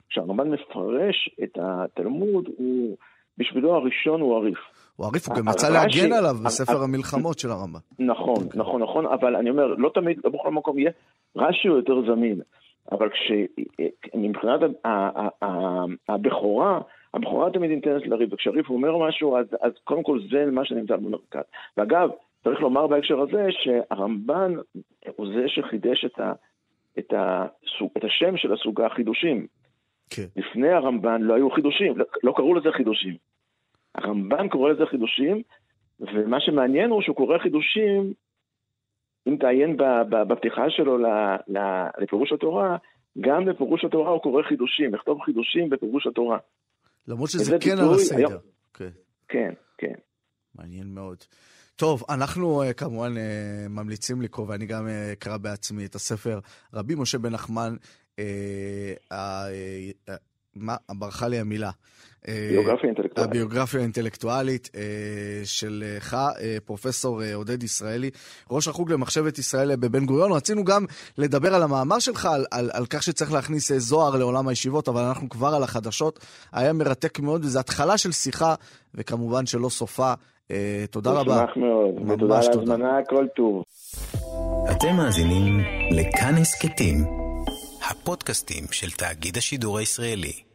כשהרמב"ן מפרש את התלמוד, הוא, בשבילו הראשון הוא הריף. הוא הריף, הוא גם יצא להגן עליו בספר המלחמות של הרמב"ן. נכון, נכון, נכון, אבל אני אומר, לא תמיד, לא בכל מקום יהיה, רש"י הוא יותר זמין. אבל כשמבחינת הבכורה, הבכורה תמיד ניתנת לריב, וכשהריב אומר משהו, אז, אז קודם כל זה מה שנמצא במרכז. ואגב, צריך לומר בהקשר הזה שהרמב"ן הוא זה שחידש את, ה, את, הסוג, את השם של הסוגה החידושים. כן. לפני הרמב"ן לא היו חידושים, לא, לא קראו לזה חידושים. הרמב"ן קורא לזה חידושים, ומה שמעניין הוא שהוא קורא חידושים, אם תעיין בפתיחה שלו לפירוש התורה, גם בפירוש התורה הוא קורא חידושים, לכתוב חידושים בפירוש התורה. למרות שזה כן על הסדר. היום... כן. כן, כן. מעניין מאוד. טוב, אנחנו uh, כמובן uh, ממליצים לקרוא, ואני גם uh, אקרא בעצמי את הספר רבי משה בן נחמן, uh, uh, uh, מה, ברכה לי המילה. ביוגרפיה אינטלקטואלית. הביוגרפיה האינטלקטואלית שלך, פרופסור עודד ישראלי, ראש החוג למחשבת ישראל בבן גוריון. רצינו גם לדבר על המאמר שלך, על, על, על כך שצריך להכניס זוהר לעולם הישיבות, אבל אנחנו כבר על החדשות. היה מרתק מאוד, וזו התחלה של שיחה, וכמובן שלא סופה. תודה רבה. נשמח מאוד, ותודה על ההזמנה, כל טוב. אתם מאזינים לכאן הסכתים, הפודקאסטים של תאגיד השידור הישראלי.